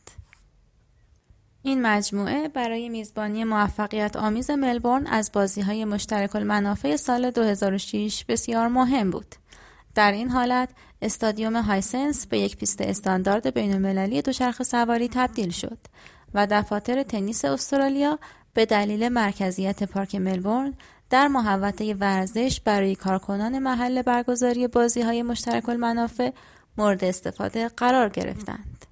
این مجموعه برای میزبانی موفقیت آمیز ملبورن از بازی های مشترک المنافع سال 2006 بسیار مهم بود. در این حالت استادیوم هایسنس به یک پیست استاندارد بین المللی دوچرخه سواری تبدیل شد و دفاتر تنیس استرالیا به دلیل مرکزیت پارک ملبورن در محوطه ورزش برای کارکنان محل برگزاری بازی های مشترک المنافع مورد استفاده قرار گرفتند.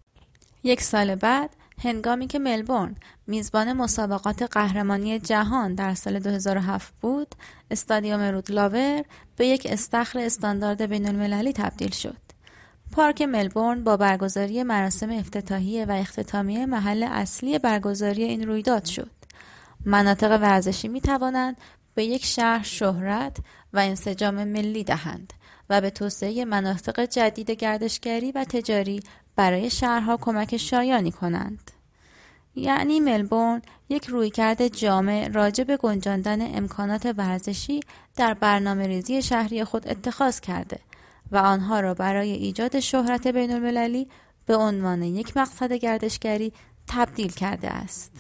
یک سال بعد هنگامی که ملبورن میزبان مسابقات قهرمانی جهان در سال 2007 بود، استادیوم رودلاور به یک استخر استاندارد بین المللی تبدیل شد. پارک ملبورن با برگزاری مراسم افتتاحیه و اختتامیه محل اصلی برگزاری این رویداد شد. مناطق ورزشی می توانند به یک شهر شهرت و انسجام ملی دهند و به توسعه مناطق جدید گردشگری و تجاری برای شهرها کمک شایانی کنند. یعنی ملبورن یک رویکرد جامع راجع به گنجاندن امکانات ورزشی در برنامه ریزی شهری خود اتخاذ کرده و آنها را برای ایجاد شهرت بین المللی به عنوان یک مقصد گردشگری تبدیل کرده است.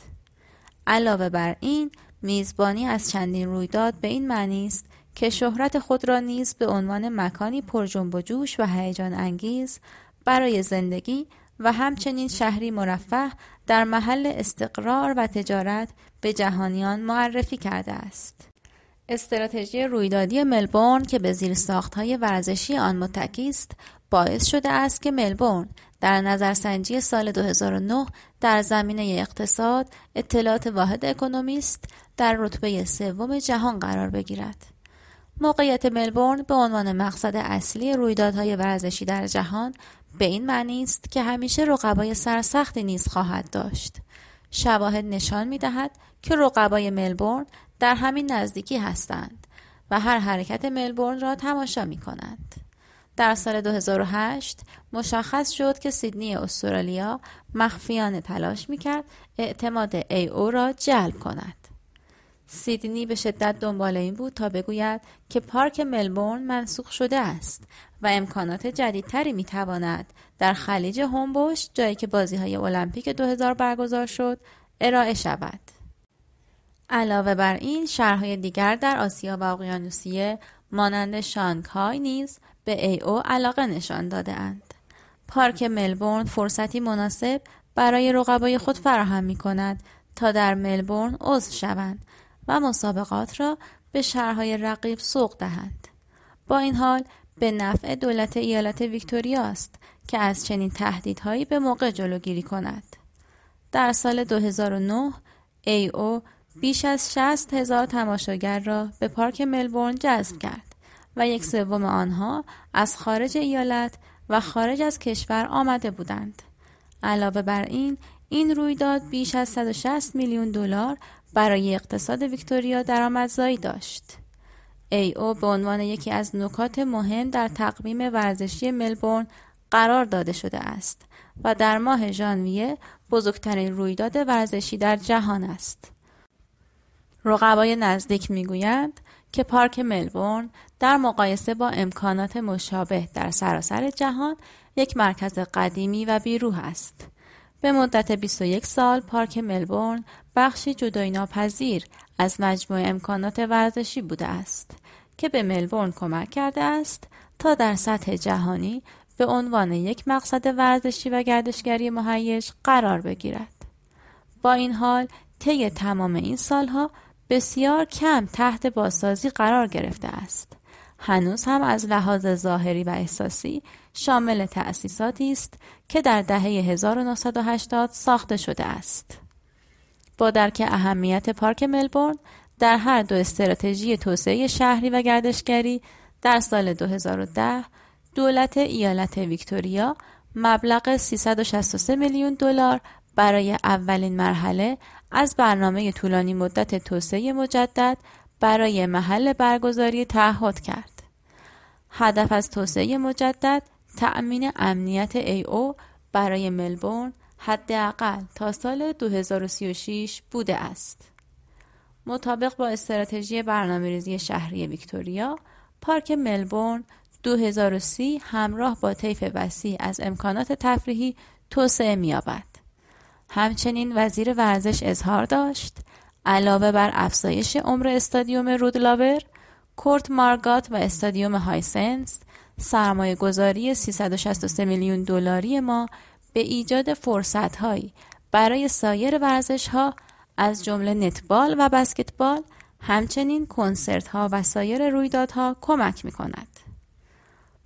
علاوه بر این میزبانی از چندین رویداد به این معنی است که شهرت خود را نیز به عنوان مکانی پر جنب و جوش و هیجان انگیز برای زندگی و همچنین شهری مرفه در محل استقرار و تجارت به جهانیان معرفی کرده است. استراتژی رویدادی ملبورن که به زیر های ورزشی آن متکی است باعث شده است که ملبورن در نظرسنجی سال 2009 در زمینه اقتصاد اطلاعات واحد اکونومیست در رتبه سوم جهان قرار بگیرد. موقعیت ملبورن به عنوان مقصد اصلی رویدادهای ورزشی در جهان به این معنی است که همیشه رقبای سرسختی نیز خواهد داشت. شواهد نشان می دهد که رقبای ملبورن در همین نزدیکی هستند و هر حرکت ملبورن را تماشا می کنند. در سال 2008 مشخص شد که سیدنی استرالیا مخفیانه تلاش می کرد اعتماد ای او را جلب کند. سیدنی به شدت دنبال این بود تا بگوید که پارک ملبورن منسوخ شده است و امکانات جدیدتری می تواند در خلیج هومبوش جایی که بازی های المپیک 2000 برگزار شد ارائه شود. علاوه بر این شهرهای دیگر در آسیا و اقیانوسیه مانند شانگهای نیز به ای او علاقه نشان داده اند. پارک ملبورن فرصتی مناسب برای رقبای خود فراهم می کند تا در ملبورن عضو شوند و مسابقات را به شهرهای رقیب سوق دهند. با این حال به نفع دولت ایالت ویکتوریا است که از چنین تهدیدهایی به موقع جلوگیری کند. در سال 2009 ای او بیش از 60 هزار تماشاگر را به پارک ملبورن جذب کرد و یک سوم آنها از خارج ایالت و خارج از کشور آمده بودند. علاوه بر این این رویداد بیش از 160 میلیون دلار برای اقتصاد ویکتوریا درآمدزایی داشت. ای او به عنوان یکی از نکات مهم در تقویم ورزشی ملبورن قرار داده شده است و در ماه ژانویه بزرگترین رویداد ورزشی در جهان است. رقبای نزدیک می‌گویند که پارک ملبورن در مقایسه با امکانات مشابه در سراسر جهان یک مرکز قدیمی و بیروح است. به مدت 21 سال پارک ملبورن بخشی جدایی ناپذیر از مجموع امکانات ورزشی بوده است که به ملبورن کمک کرده است تا در سطح جهانی به عنوان یک مقصد ورزشی و گردشگری مهیج قرار بگیرد. با این حال طی تمام این سالها بسیار کم تحت بازسازی قرار گرفته است. هنوز هم از لحاظ ظاهری و احساسی شامل تأسیساتی است که در دهه 1980 ساخته شده است. با درک اهمیت پارک ملبورن در هر دو استراتژی توسعه شهری و گردشگری در سال 2010 دولت ایالت ویکتوریا مبلغ 363 میلیون دلار برای اولین مرحله از برنامه طولانی مدت توسعه مجدد برای محل برگزاری تعهد کرد. هدف از توسعه مجدد تأمین امنیت ای او برای ملبورن حداقل تا سال 2036 بوده است. مطابق با استراتژی برنامه‌ریزی شهری ویکتوریا، پارک ملبورن 2030 همراه با طیف وسیع از امکانات تفریحی توسعه می‌یابد. همچنین وزیر ورزش اظهار داشت علاوه بر افزایش عمر استادیوم رودلاور، کورت مارگات و استادیوم هایسنس سرمایه گذاری 363 میلیون دلاری ما به ایجاد فرصتهایی برای سایر ورزش ها از جمله نتبال و بسکتبال همچنین کنسرت ها و سایر رویدادها کمک می کند.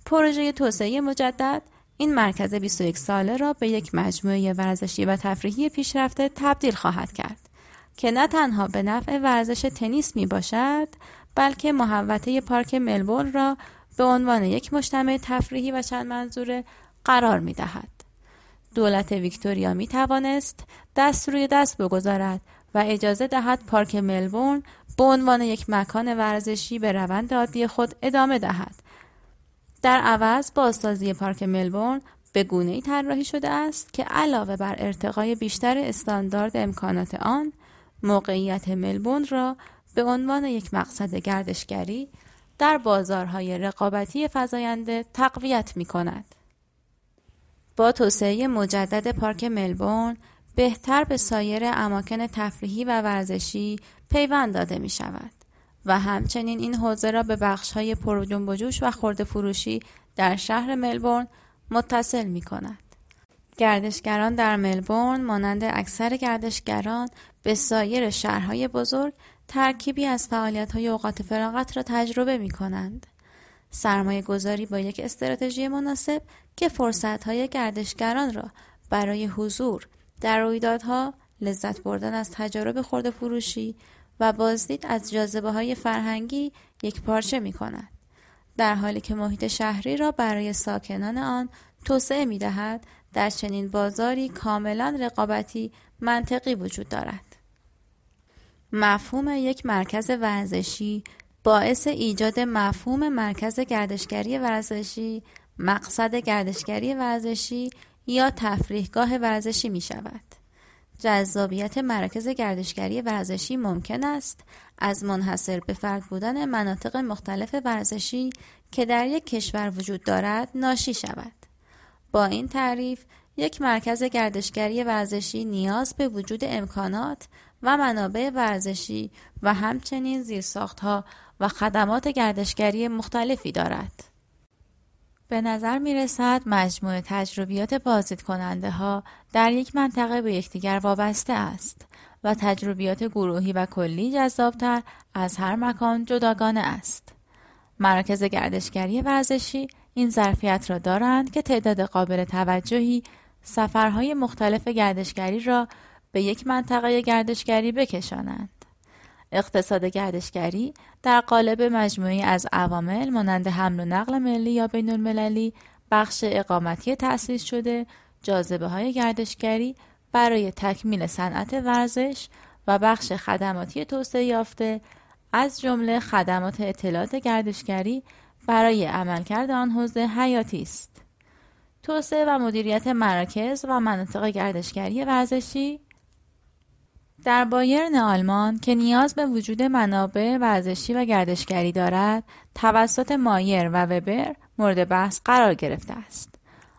پروژه توسعه مجدد این مرکز 21 ساله را به یک مجموعه ورزشی و تفریحی پیشرفته تبدیل خواهد کرد که نه تنها به نفع ورزش تنیس می باشد بلکه محوطه پارک ملبورن را به عنوان یک مجتمع تفریحی و چند منظوره قرار می دهد. دولت ویکتوریا می توانست دست روی دست بگذارد و اجازه دهد پارک ملبورن به عنوان یک مکان ورزشی به روند عادی خود ادامه دهد. در عوض بازسازی پارک ملبورن به گونه ای طراحی شده است که علاوه بر ارتقای بیشتر استاندارد امکانات آن موقعیت ملبورن را به عنوان یک مقصد گردشگری در بازارهای رقابتی فزاینده تقویت می کند. با توسعه مجدد پارک ملبورن بهتر به سایر اماکن تفریحی و ورزشی پیوند داده می شود و همچنین این حوزه را به بخش های پرجنب و خورده فروشی در شهر ملبورن متصل می کند. گردشگران در ملبورن مانند اکثر گردشگران به سایر شهرهای بزرگ ترکیبی از فعالیت های اوقات فراغت را تجربه می کنند. سرمایه گذاری با یک استراتژی مناسب که فرصت های گردشگران را برای حضور در رویدادها لذت بردن از تجارب خورده فروشی و بازدید از جاذبه های فرهنگی یک پارچه می کند. در حالی که محیط شهری را برای ساکنان آن توسعه می دهد در چنین بازاری کاملا رقابتی منطقی وجود دارد. مفهوم یک مرکز ورزشی باعث ایجاد مفهوم مرکز گردشگری ورزشی، مقصد گردشگری ورزشی یا تفریحگاه ورزشی می شود. جذابیت مراکز گردشگری ورزشی ممکن است از منحصر به فرد بودن مناطق مختلف ورزشی که در یک کشور وجود دارد ناشی شود. با این تعریف یک مرکز گردشگری ورزشی نیاز به وجود امکانات و منابع ورزشی و همچنین زیرساختها و خدمات گردشگری مختلفی دارد. به نظر می رسد مجموع تجربیات بازدید کننده ها در یک منطقه به یکدیگر وابسته است و تجربیات گروهی و کلی جذابتر از هر مکان جداگانه است. مراکز گردشگری ورزشی این ظرفیت را دارند که تعداد قابل توجهی سفرهای مختلف گردشگری را به یک منطقه گردشگری بکشانند. اقتصاد گردشگری در قالب مجموعی از عوامل مانند حمل و نقل ملی یا بین المللی بخش اقامتی تأسیس شده جاذبه های گردشگری برای تکمیل صنعت ورزش و بخش خدماتی توسعه یافته از جمله خدمات اطلاعات گردشگری برای عملکرد آن حوزه حیاتی است. توسعه و مدیریت مراکز و مناطق گردشگری ورزشی در بایرن آلمان که نیاز به وجود منابع ورزشی و گردشگری دارد توسط مایر و وبر مورد بحث قرار گرفته است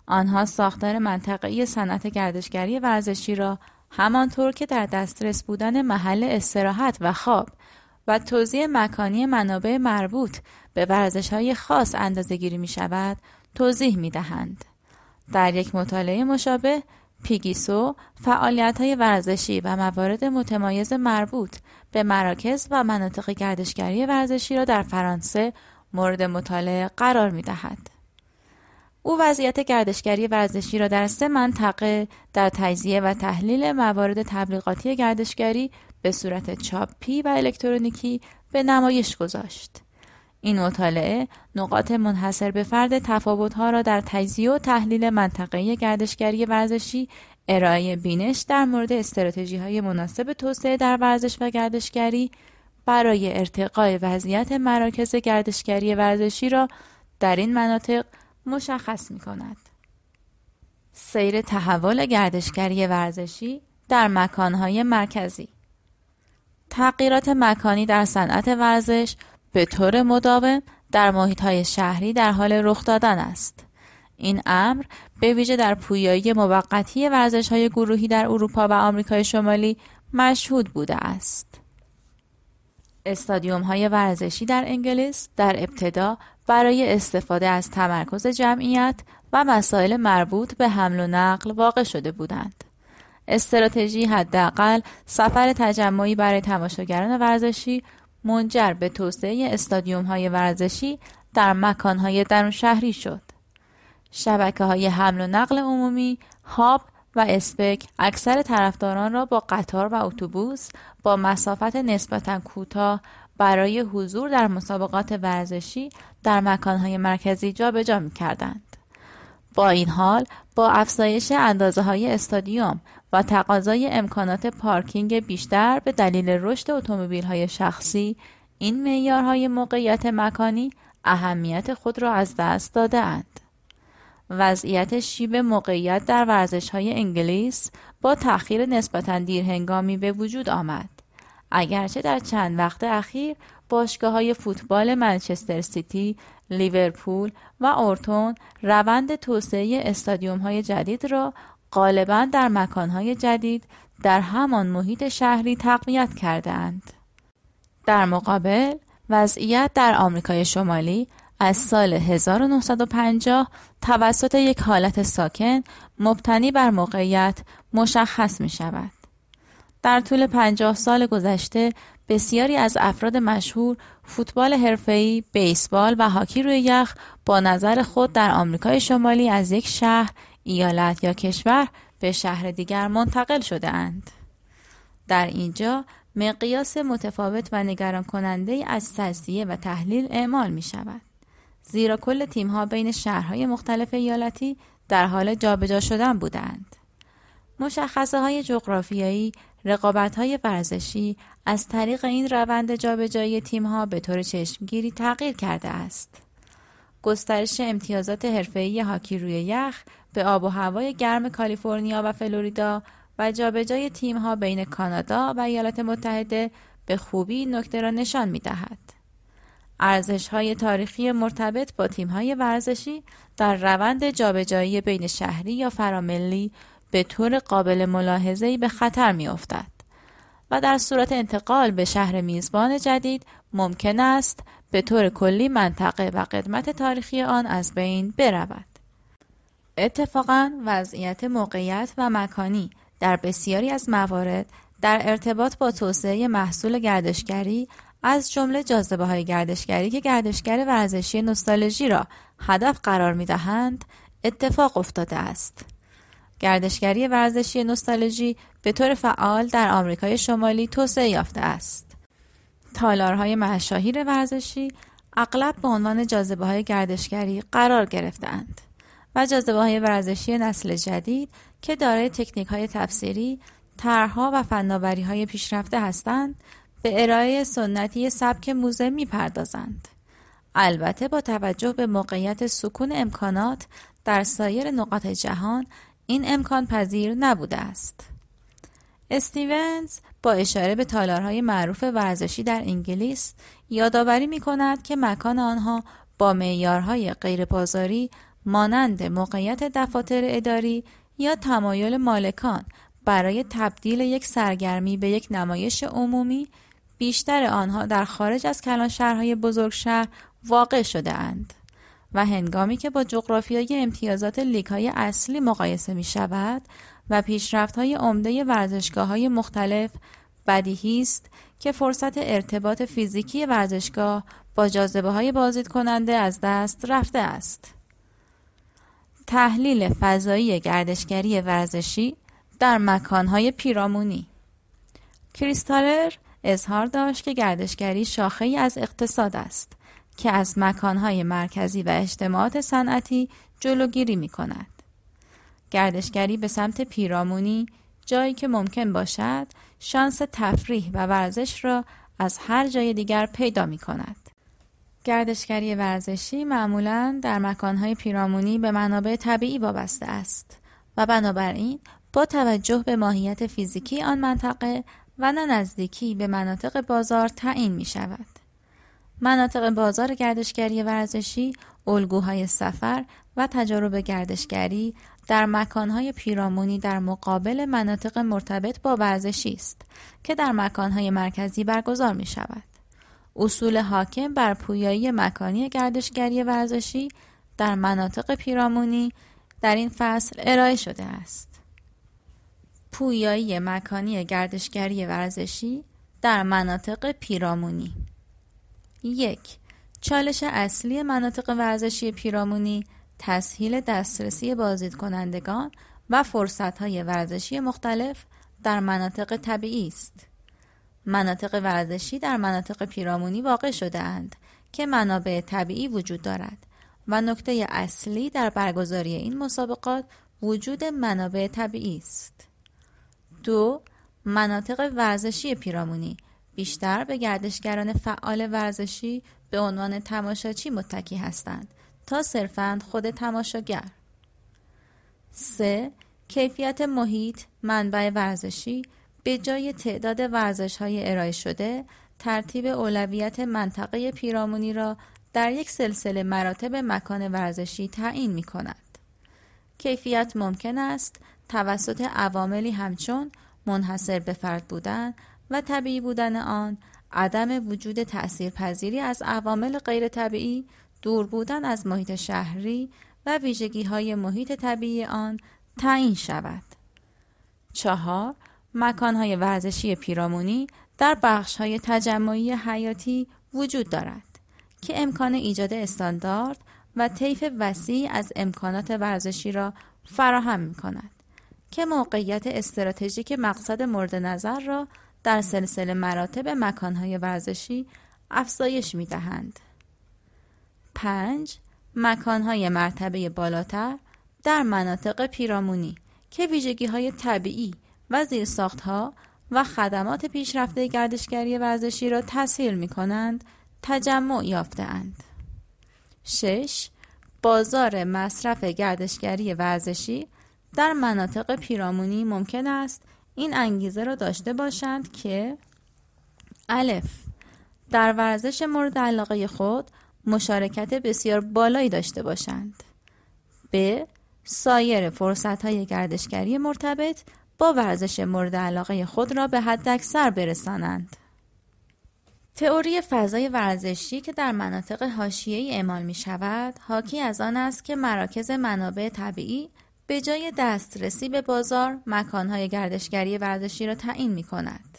آنها ساختار منطقه‌ای صنعت گردشگری ورزشی را همانطور که در دسترس بودن محل استراحت و خواب و توزیع مکانی منابع مربوط به ورزش های خاص اندازه گیری می شود توضیح می دهند. در یک مطالعه مشابه پیگیسو فعالیت های ورزشی و موارد متمایز مربوط به مراکز و مناطق گردشگری ورزشی را در فرانسه مورد مطالعه قرار می دهد. او وضعیت گردشگری ورزشی را در سه منطقه در تجزیه و تحلیل موارد تبلیغاتی گردشگری به صورت چاپی و الکترونیکی به نمایش گذاشت. این مطالعه نقاط منحصر به فرد تفاوتها را در تجزیه و تحلیل منطقه گردشگری ورزشی ارائه بینش در مورد استراتژی های مناسب توسعه در ورزش و گردشگری برای ارتقای وضعیت مراکز گردشگری ورزشی را در این مناطق مشخص می کند. سیر تحول گردشگری ورزشی در مکانهای مرکزی تغییرات مکانی در صنعت ورزش به طور مداوم در محیط های شهری در حال رخ دادن است. این امر به ویژه در پویایی موقتی ورزش های گروهی در اروپا و آمریکای شمالی مشهود بوده است. استادیوم های ورزشی در انگلیس در ابتدا برای استفاده از تمرکز جمعیت و مسائل مربوط به حمل و نقل واقع شده بودند. استراتژی حداقل سفر تجمعی برای تماشاگران ورزشی منجر به توسعه استادیوم های ورزشی در مکان های درون شهری شد. شبکه های حمل و نقل عمومی، هاب و اسپک اکثر طرفداران را با قطار و اتوبوس با مسافت نسبتا کوتاه برای حضور در مسابقات ورزشی در مکانهای مرکزی جابجا می کردند. با این حال با افزایش اندازه های استادیوم و تقاضای امکانات پارکینگ بیشتر به دلیل رشد اتومبیل های شخصی این معیارهای موقعیت مکانی اهمیت خود را از دست داده اند. وضعیت شیب موقعیت در ورزش های انگلیس با تأخیر نسبتا دیرهنگامی به وجود آمد. اگرچه در چند وقت اخیر باشگاه های فوتبال منچستر سیتی، لیورپول و اورتون روند توسعه استادیوم های جدید را غالبا در مکان های جدید در همان محیط شهری تقویت کردند. در مقابل وضعیت در آمریکای شمالی از سال 1950 توسط یک حالت ساکن مبتنی بر موقعیت مشخص می شود. در طول پنجاه سال گذشته بسیاری از افراد مشهور فوتبال حرفه‌ای، بیسبال و هاکی روی یخ با نظر خود در آمریکای شمالی از یک شهر، ایالت یا کشور به شهر دیگر منتقل شده اند. در اینجا مقیاس متفاوت و نگران کننده از تجزیه و تحلیل اعمال می شود. زیرا کل تیمها بین شهرهای مختلف ایالتی در حال جابجا شدن بودند. مشخصه های جغرافیایی رقابت های ورزشی از طریق این روند جابجایی تیمها به طور چشمگیری تغییر کرده است. گسترش امتیازات حرفه‌ای هاکی روی یخ به آب و هوای گرم کالیفرنیا و فلوریدا و جابجای تیمها بین کانادا و ایالات متحده به خوبی نکته را نشان می دهد. ارزش های تاریخی مرتبط با تیم های ورزشی در روند جابجایی بین شهری یا فراملی به طور قابل ملاحظه‌ای به خطر می افتد و در صورت انتقال به شهر میزبان جدید ممکن است به طور کلی منطقه و قدمت تاریخی آن از بین برود. اتفاقا وضعیت موقعیت و مکانی در بسیاری از موارد در ارتباط با توسعه محصول گردشگری از جمله جاذبه های گردشگری که گردشگر ورزشی نوستالژی را هدف قرار می دهند اتفاق افتاده است. گردشگری ورزشی نوستالژی به طور فعال در آمریکای شمالی توسعه یافته است. تالارهای مشاهیر ورزشی اغلب به عنوان جاذبه های گردشگری قرار گرفتند و جاذبه های ورزشی نسل جدید که دارای تکنیک های تفسیری، طرحها و فناوری های پیشرفته هستند به ارائه سنتی سبک موزه می پردازند. البته با توجه به موقعیت سکون امکانات در سایر نقاط جهان این امکان پذیر نبوده است. استیونز با اشاره به تالارهای معروف ورزشی در انگلیس یادآوری می کند که مکان آنها با معیارهای غیربازاری مانند موقعیت دفاتر اداری یا تمایل مالکان برای تبدیل یک سرگرمی به یک نمایش عمومی بیشتر آنها در خارج از کلان شهرهای بزرگ شهر واقع شده اند و هنگامی که با جغرافیای امتیازات لیگ های اصلی مقایسه می شود و پیشرفت های عمده ورزشگاه های مختلف بدیهی است که فرصت ارتباط فیزیکی ورزشگاه با جاذبه های بازدید کننده از دست رفته است. تحلیل فضایی گردشگری ورزشی در مکانهای پیرامونی کریستالر اظهار داشت که گردشگری شاخه از اقتصاد است که از مکانهای مرکزی و اجتماعات صنعتی جلوگیری می کند. گردشگری به سمت پیرامونی جایی که ممکن باشد شانس تفریح و ورزش را از هر جای دیگر پیدا می کند. گردشگری ورزشی معمولا در مکانهای پیرامونی به منابع طبیعی وابسته است و بنابراین با توجه به ماهیت فیزیکی آن منطقه و نه نزدیکی به مناطق بازار تعیین می شود. مناطق بازار گردشگری ورزشی الگوهای سفر و تجارب گردشگری در مکانهای پیرامونی در مقابل مناطق مرتبط با ورزشی است که در مکانهای مرکزی برگزار می شود. اصول حاکم بر پویایی مکانی گردشگری ورزشی در مناطق پیرامونی در این فصل ارائه شده است. پویایی مکانی گردشگری ورزشی در مناطق پیرامونی یک چالش اصلی مناطق ورزشی پیرامونی تسهیل دسترسی بازدید کنندگان و فرصتهای ورزشی مختلف در مناطق طبیعی است. مناطق ورزشی در مناطق پیرامونی واقع شده اند که منابع طبیعی وجود دارد و نکته اصلی در برگزاری این مسابقات وجود منابع طبیعی است. دو مناطق ورزشی پیرامونی بیشتر به گردشگران فعال ورزشی به عنوان تماشاچی متکی هستند تا صرفاً خود تماشاگر. 3. کیفیت محیط منبع ورزشی به جای تعداد ورزش های ارائه شده ترتیب اولویت منطقه پیرامونی را در یک سلسله مراتب مکان ورزشی تعیین می کند. کیفیت ممکن است توسط عواملی همچون منحصر به فرد بودن و طبیعی بودن آن، عدم وجود تأثیرپذیری از عوامل غیر طبیعی، دور بودن از محیط شهری و ویژگی های محیط طبیعی آن تعیین شود. چهار مکانهای ورزشی پیرامونی در بخش های تجمعی حیاتی وجود دارد که امکان ایجاد استاندارد و طیف وسیع از امکانات ورزشی را فراهم می کند که موقعیت استراتژیک مقصد مورد نظر را در سلسله مراتب مکانهای ورزشی افزایش می دهند. 5. مکانهای مرتبه بالاتر در مناطق پیرامونی که ویژگی های طبیعی و و خدمات پیشرفته گردشگری ورزشی را تسهیل می کنند تجمع یافتهاند. 6. بازار مصرف گردشگری ورزشی در مناطق پیرامونی ممکن است این انگیزه را داشته باشند که الف در ورزش مورد علاقه خود مشارکت بسیار بالایی داشته باشند ب سایر فرصت های گردشگری مرتبط با ورزش مورد علاقه خود را به حد اکثر برسانند. تئوری فضای ورزشی که در مناطق حاشیه‌ای اعمال می شود، حاکی از آن است که مراکز منابع طبیعی به جای دسترسی به بازار مکانهای گردشگری ورزشی را تعیین می کند.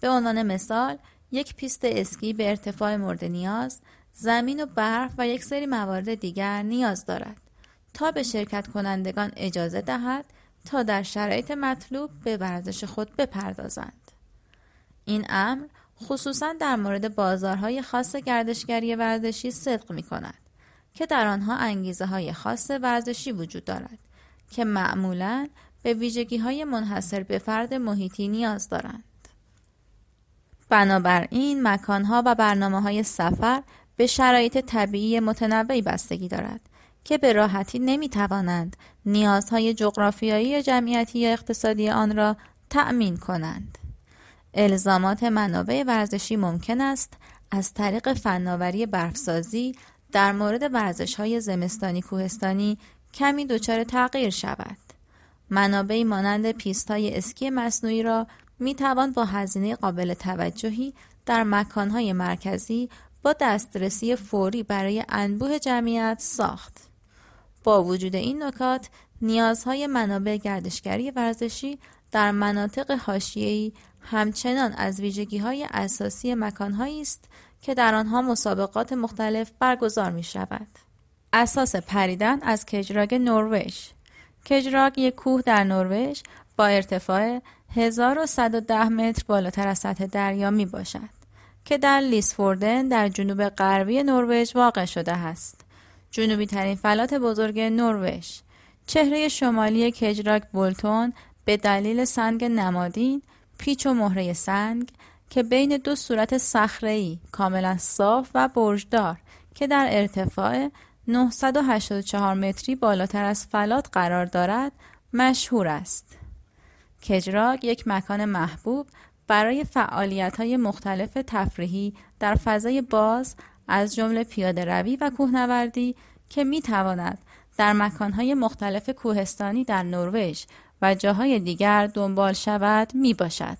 به عنوان مثال، یک پیست اسکی به ارتفاع مورد نیاز، زمین و برف و یک سری موارد دیگر نیاز دارد تا به شرکت کنندگان اجازه دهد تا در شرایط مطلوب به ورزش خود بپردازند. این امر خصوصا در مورد بازارهای خاص گردشگری ورزشی صدق می کند که در آنها انگیزه های خاص ورزشی وجود دارد که معمولا به ویژگی های منحصر به فرد محیطی نیاز دارند. بنابراین مکانها و برنامه های سفر به شرایط طبیعی متنوعی بستگی دارد که به راحتی نمی توانند نیازهای جغرافیایی جمعیتی یا اقتصادی آن را تأمین کنند. الزامات منابع ورزشی ممکن است از طریق فناوری برفسازی در مورد ورزش های زمستانی کوهستانی کمی دچار تغییر شود. منابعی مانند پیست های اسکی مصنوعی را می توان با هزینه قابل توجهی در مکانهای مرکزی با دسترسی فوری برای انبوه جمعیت ساخت. با وجود این نکات نیازهای منابع گردشگری ورزشی در مناطق حاشیه‌ای همچنان از ویژگی‌های اساسی مکانهایی است که در آنها مسابقات مختلف برگزار می شود. اساس پریدن از کجراگ نروژ کجراگ یک کوه در نروژ با ارتفاع 1110 متر بالاتر از سطح دریا می باشد که در لیسفوردن در جنوب غربی نروژ واقع شده است. جنوبی ترین فلات بزرگ نروژ چهره شمالی کجراک بولتون به دلیل سنگ نمادین پیچ و مهره سنگ که بین دو صورت صخره‌ای کاملا صاف و برجدار که در ارتفاع 984 متری بالاتر از فلات قرار دارد مشهور است. کجراک یک مکان محبوب برای فعالیت های مختلف تفریحی در فضای باز از جمله پیاده روی و کوهنوردی که می تواند در مکانهای مختلف کوهستانی در نروژ و جاهای دیگر دنبال شود می باشد.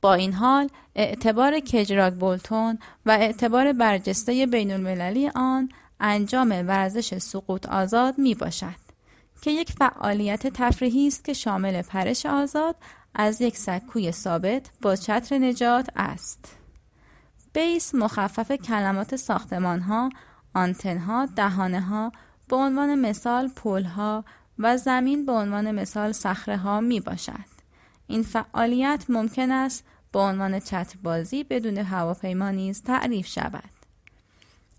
با این حال اعتبار کجراگ بولتون و اعتبار برجسته بین المللی آن انجام ورزش سقوط آزاد می باشد که یک فعالیت تفریحی است که شامل پرش آزاد از یک سکوی ثابت با چتر نجات است. بیس مخفف کلمات ساختمان ها، آنتن ها، دهانه ها، به عنوان مثال پل ها و زمین به عنوان مثال صخره ها می باشد. این فعالیت ممکن است به عنوان چتربازی بدون هواپیما نیز تعریف شود.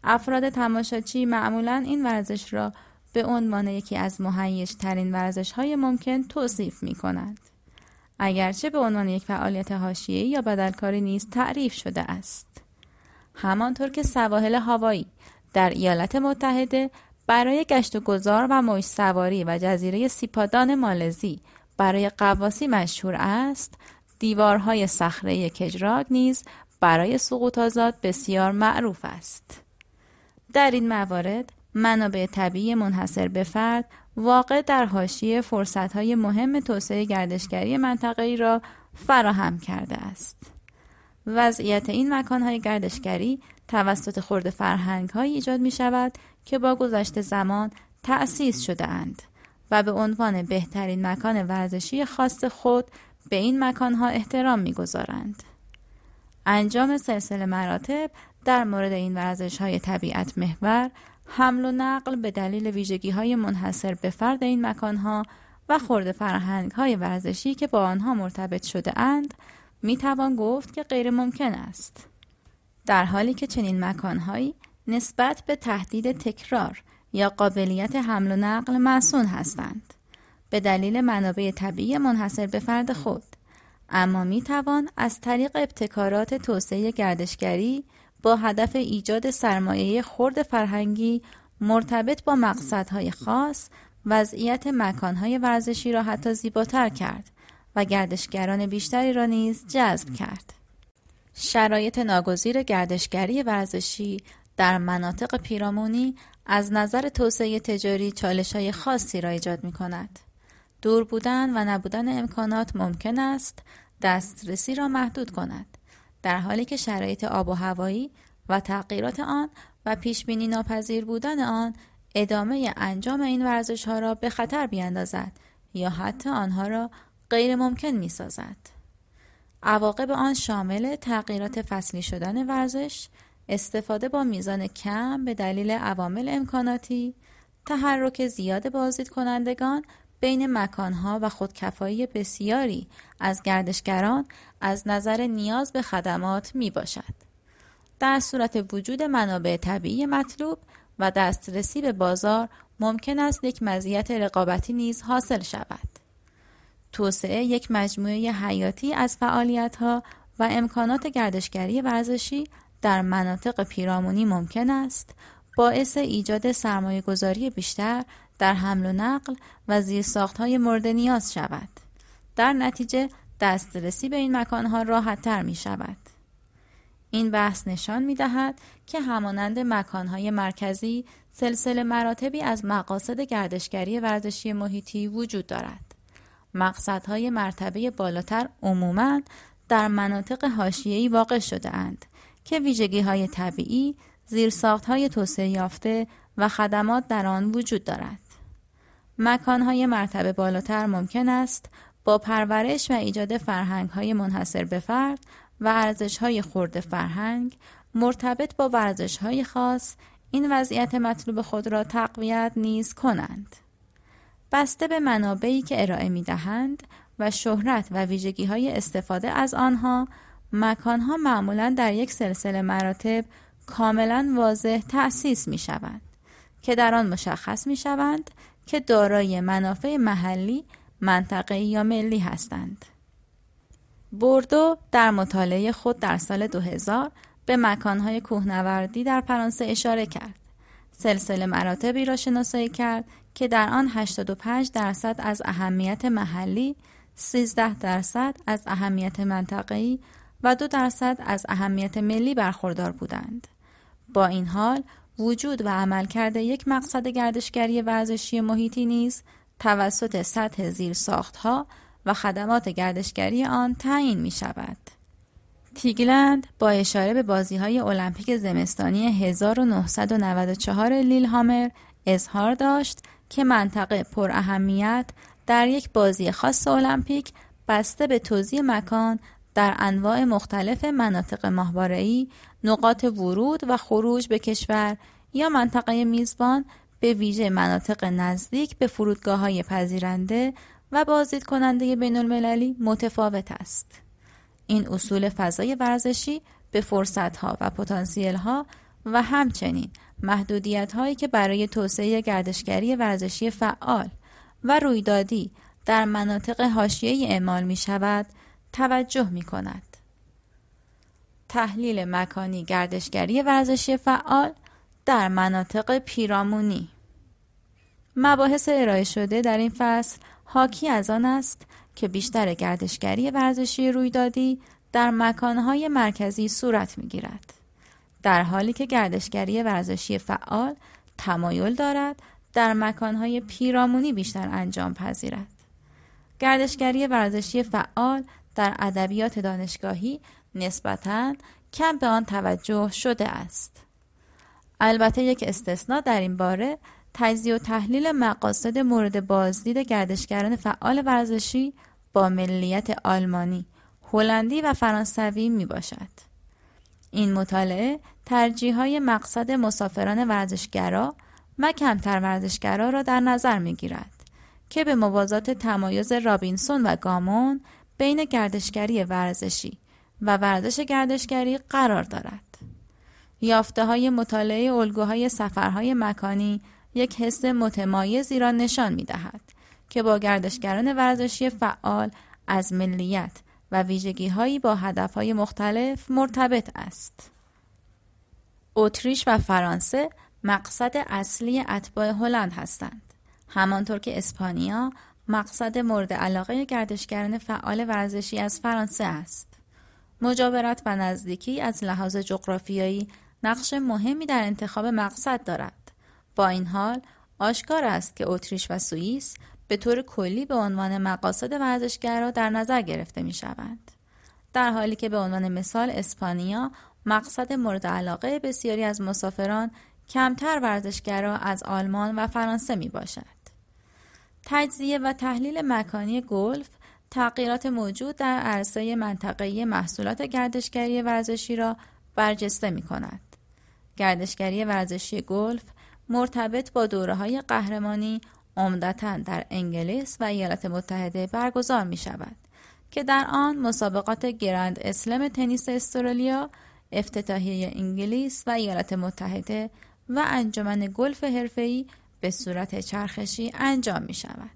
افراد تماشاچی معمولا این ورزش را به عنوان یکی از مهیج ترین ورزش های ممکن توصیف می کنند. اگرچه به عنوان یک فعالیت حاشیه‌ای یا بدلکاری نیز تعریف شده است. همانطور که سواحل هاوایی در ایالات متحده برای گشت و گذار و موج سواری و جزیره سیپادان مالزی برای قواسی مشهور است دیوارهای صخره کجراگ نیز برای سقوط آزاد بسیار معروف است در این موارد منابع طبیعی منحصر به فرد واقع در حاشیه فرصتهای مهم توسعه گردشگری منطقه‌ای را فراهم کرده است. وضعیت این مکانهای گردشگری توسط خورد فرهنگ ایجاد می شود که با گذشت زمان تأسیس شده اند و به عنوان بهترین مکان ورزشی خاص خود به این مکانها احترام می‌گذارند. انجام سلسله مراتب در مورد این ورزش های طبیعت محور حمل و نقل به دلیل ویژگی های منحصر به فرد این مکانها و خورده فرهنگ های ورزشی که با آنها مرتبط شده اند می توان گفت که غیر ممکن است. در حالی که چنین مکانهایی نسبت به تهدید تکرار یا قابلیت حمل و نقل مسون هستند به دلیل منابع طبیعی منحصر به فرد خود اما می توان از طریق ابتکارات توسعه گردشگری با هدف ایجاد سرمایه خرد فرهنگی مرتبط با مقصدهای خاص وضعیت مکانهای ورزشی را حتی زیباتر کرد و گردشگران بیشتری را نیز جذب کرد. شرایط ناگزیر گردشگری ورزشی در مناطق پیرامونی از نظر توسعه تجاری چالش های خاصی را ایجاد می کند. دور بودن و نبودن امکانات ممکن است دسترسی را محدود کند در حالی که شرایط آب و هوایی و تغییرات آن و پیش بینی ناپذیر بودن آن ادامه انجام این ورزش ها را به خطر بیاندازد یا حتی آنها را غیر ممکن می سازد. عواقب آن شامل تغییرات فصلی شدن ورزش، استفاده با میزان کم به دلیل عوامل امکاناتی، تحرک زیاد بازدید کنندگان بین مکانها و خودکفایی بسیاری از گردشگران از نظر نیاز به خدمات می باشد. در صورت وجود منابع طبیعی مطلوب و دسترسی به بازار ممکن است یک مزیت رقابتی نیز حاصل شود. توسعه یک مجموعه حیاتی از فعالیت‌ها و امکانات گردشگری ورزشی در مناطق پیرامونی ممکن است باعث ایجاد سرمایه گذاری بیشتر در حمل و نقل و زیرساخت های مورد نیاز شود. در نتیجه دسترسی به این مکانها راحت تر می شود. این بحث نشان می دهد که همانند مکانهای مرکزی سلسله مراتبی از مقاصد گردشگری ورزشی محیطی وجود دارد. مقصدهای مرتبه بالاتر عموماً در مناطق حاشیه‌ای واقع شده اند که ویژگی های طبیعی، زیرساخت های توسعه یافته و خدمات در آن وجود دارد. مکانهای مرتبه بالاتر ممکن است با پرورش و ایجاد فرهنگ های منحصر به فرد و ارزش های خورد فرهنگ مرتبط با ورزش های خاص این وضعیت مطلوب خود را تقویت نیز کنند. بسته به منابعی که ارائه می دهند و شهرت و ویژگی های استفاده از آنها مکانها معمولا در یک سلسله مراتب کاملا واضح تأسیس می شوند که در آن مشخص می شوند که دارای منافع محلی، منطقه‌ای یا ملی هستند. بوردو در مطالعه خود در سال 2000 به مکانهای کوهنوردی در فرانسه اشاره کرد. سلسله مراتبی را شناسایی کرد که در آن 85 درصد از اهمیت محلی، 13 درصد از اهمیت منطقه‌ای و دو درصد از اهمیت ملی برخوردار بودند. با این حال وجود و عملکرد یک مقصد گردشگری ورزشی محیطی نیز توسط سطح زیر ها و خدمات گردشگری آن تعیین می شود. تیگلند با اشاره به بازی های المپیک زمستانی 1994 لیل هامر اظهار داشت که منطقه پر اهمیت در یک بازی خاص المپیک بسته به توزیع مکان در انواع مختلف مناطق ماهواره‌ای، نقاط ورود و خروج به کشور یا منطقه میزبان به ویژه مناطق نزدیک به فرودگاه های پذیرنده و بازدید کننده بین المللی متفاوت است. این اصول فضای ورزشی به فرصت ها و پتانسیل ها و همچنین محدودیت هایی که برای توسعه گردشگری ورزشی فعال و رویدادی در مناطق حاشیه‌ای اعمال می شود توجه می کند. تحلیل مکانی گردشگری ورزشی فعال در مناطق پیرامونی مباحث ارائه شده در این فصل حاکی از آن است که بیشتر گردشگری ورزشی رویدادی در مکانهای مرکزی صورت می گیرد. در حالی که گردشگری ورزشی فعال تمایل دارد در مکانهای پیرامونی بیشتر انجام پذیرد. گردشگری ورزشی فعال در ادبیات دانشگاهی نسبتاً کم به آن توجه شده است. البته یک استثنا در این باره تجزیه و تحلیل مقاصد مورد بازدید گردشگران فعال ورزشی با ملیت آلمانی، هلندی و فرانسوی می باشد. این مطالعه ترجیح مقصد مسافران ورزشگرا و کمتر ورزشگرا را در نظر می گیرد که به موازات تمایز رابینسون و گامون بین گردشگری ورزشی و ورزش گردشگری قرار دارد. یافته های مطالعه الگوهای سفرهای مکانی یک حس متمایزی را نشان می دهد که با گردشگران ورزشی فعال از ملیت و ویژگی هایی با هدف های مختلف مرتبط است. اتریش و فرانسه مقصد اصلی اتباع هلند هستند. همانطور که اسپانیا مقصد مورد علاقه گردشگران فعال ورزشی از فرانسه است. مجاورت و نزدیکی از لحاظ جغرافیایی نقش مهمی در انتخاب مقصد دارد. با این حال آشکار است که اتریش و سوئیس به طور کلی به عنوان مقاصد ورزشگرا در نظر گرفته می شوند. در حالی که به عنوان مثال اسپانیا مقصد مورد علاقه بسیاری از مسافران کمتر ورزشگرا از آلمان و فرانسه می باشد. تجزیه و تحلیل مکانی گلف تغییرات موجود در عرصه منطقه‌ای محصولات گردشگری ورزشی را برجسته می کند. گردشگری ورزشی گلف مرتبط با دوره های قهرمانی عمدتا در انگلیس و ایالات متحده برگزار می شود که در آن مسابقات گرند اسلم تنیس استرالیا افتتاحیه انگلیس و ایالات متحده و انجمن گلف حرفه‌ای به صورت چرخشی انجام می شود.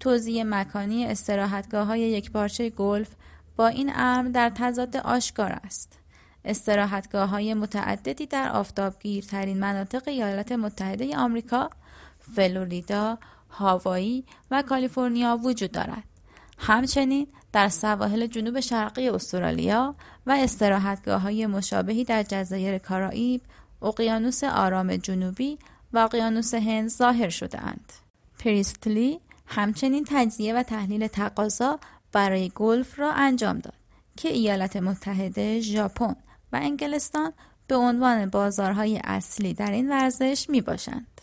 توزیع مکانی استراحتگاه های یک پارچه گلف با این امر در تضاد آشکار است. استراحتگاه های متعددی در آفتابگیرترین مناطق ایالات متحده آمریکا، فلوریدا، هاوایی و کالیفرنیا وجود دارد. همچنین در سواحل جنوب شرقی استرالیا و استراحتگاه های مشابهی در جزایر کارائیب، اقیانوس آرام جنوبی و اقیانوس هند ظاهر شدهاند. پریستلی همچنین تجزیه و تحلیل تقاضا برای گلف را انجام داد که ایالات متحده، ژاپن و انگلستان به عنوان بازارهای اصلی در این ورزش می باشند.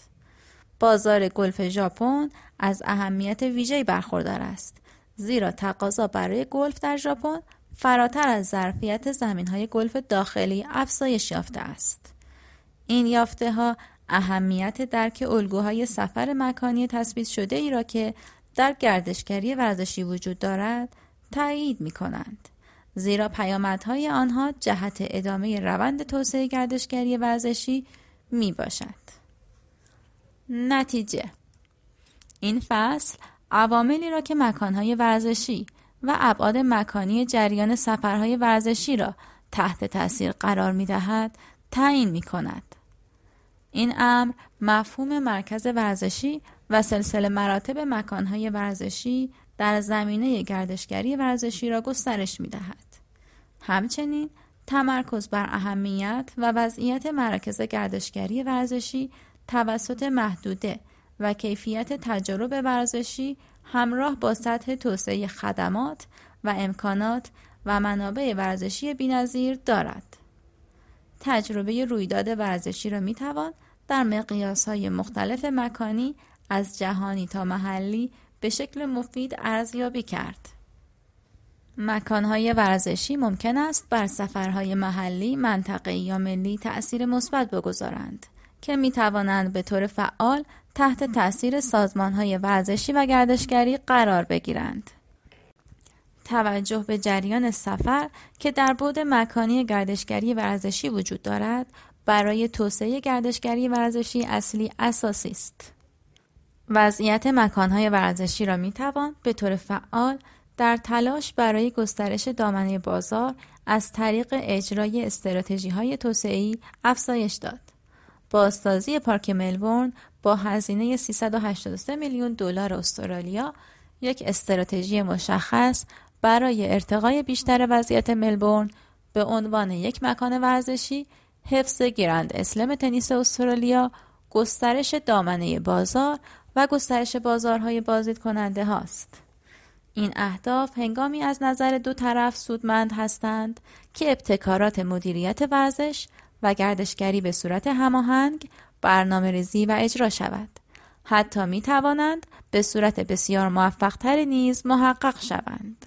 بازار گلف ژاپن از اهمیت ویژه‌ای برخوردار است زیرا تقاضا برای گلف در ژاپن فراتر از ظرفیت زمینهای گلف داخلی افزایش یافته است. این یافته ها اهمیت درک الگوهای سفر مکانی تثبیت شده ای را که در گردشگری ورزشی وجود دارد تایید می کنند. زیرا پیامدهای آنها جهت ادامه روند توسعه گردشگری ورزشی می باشد. نتیجه این فصل عواملی را که مکانهای ورزشی و ابعاد مکانی جریان سفرهای ورزشی را تحت تاثیر قرار می دهد تعیین می کند. این امر مفهوم مرکز ورزشی و سلسله مراتب مکانهای ورزشی در زمینه گردشگری ورزشی را گسترش می دهد. همچنین تمرکز بر اهمیت و وضعیت مراکز گردشگری ورزشی توسط محدوده و کیفیت تجارب ورزشی همراه با سطح توسعه خدمات و امکانات و منابع ورزشی بینظیر دارد. تجربه رویداد ورزشی را می توان در مقیاس های مختلف مکانی از جهانی تا محلی به شکل مفید ارزیابی کرد. مکانهای ورزشی ممکن است بر سفرهای محلی، منطقه‌ای یا ملی تأثیر مثبت بگذارند که می توانند به طور فعال تحت تأثیر سازمانهای ورزشی و گردشگری قرار بگیرند. توجه به جریان سفر که در بود مکانی گردشگری ورزشی وجود دارد برای توسعه گردشگری ورزشی اصلی اساسی است. وضعیت مکانهای ورزشی را می توان به طور فعال در تلاش برای گسترش دامنه بازار از طریق اجرای استراتژی های توسعی افزایش داد. بازسازی پارک ملبورن با هزینه 383 میلیون دلار استرالیا یک استراتژی مشخص برای ارتقای بیشتر وضعیت ملبورن به عنوان یک مکان ورزشی حفظ گرند اسلم تنیس استرالیا گسترش دامنه بازار و گسترش بازارهای بازدید کننده هاست. این اهداف هنگامی از نظر دو طرف سودمند هستند که ابتکارات مدیریت ورزش و گردشگری به صورت هماهنگ برنامه ریزی و اجرا شود. حتی می توانند به صورت بسیار موفقتر نیز محقق شوند.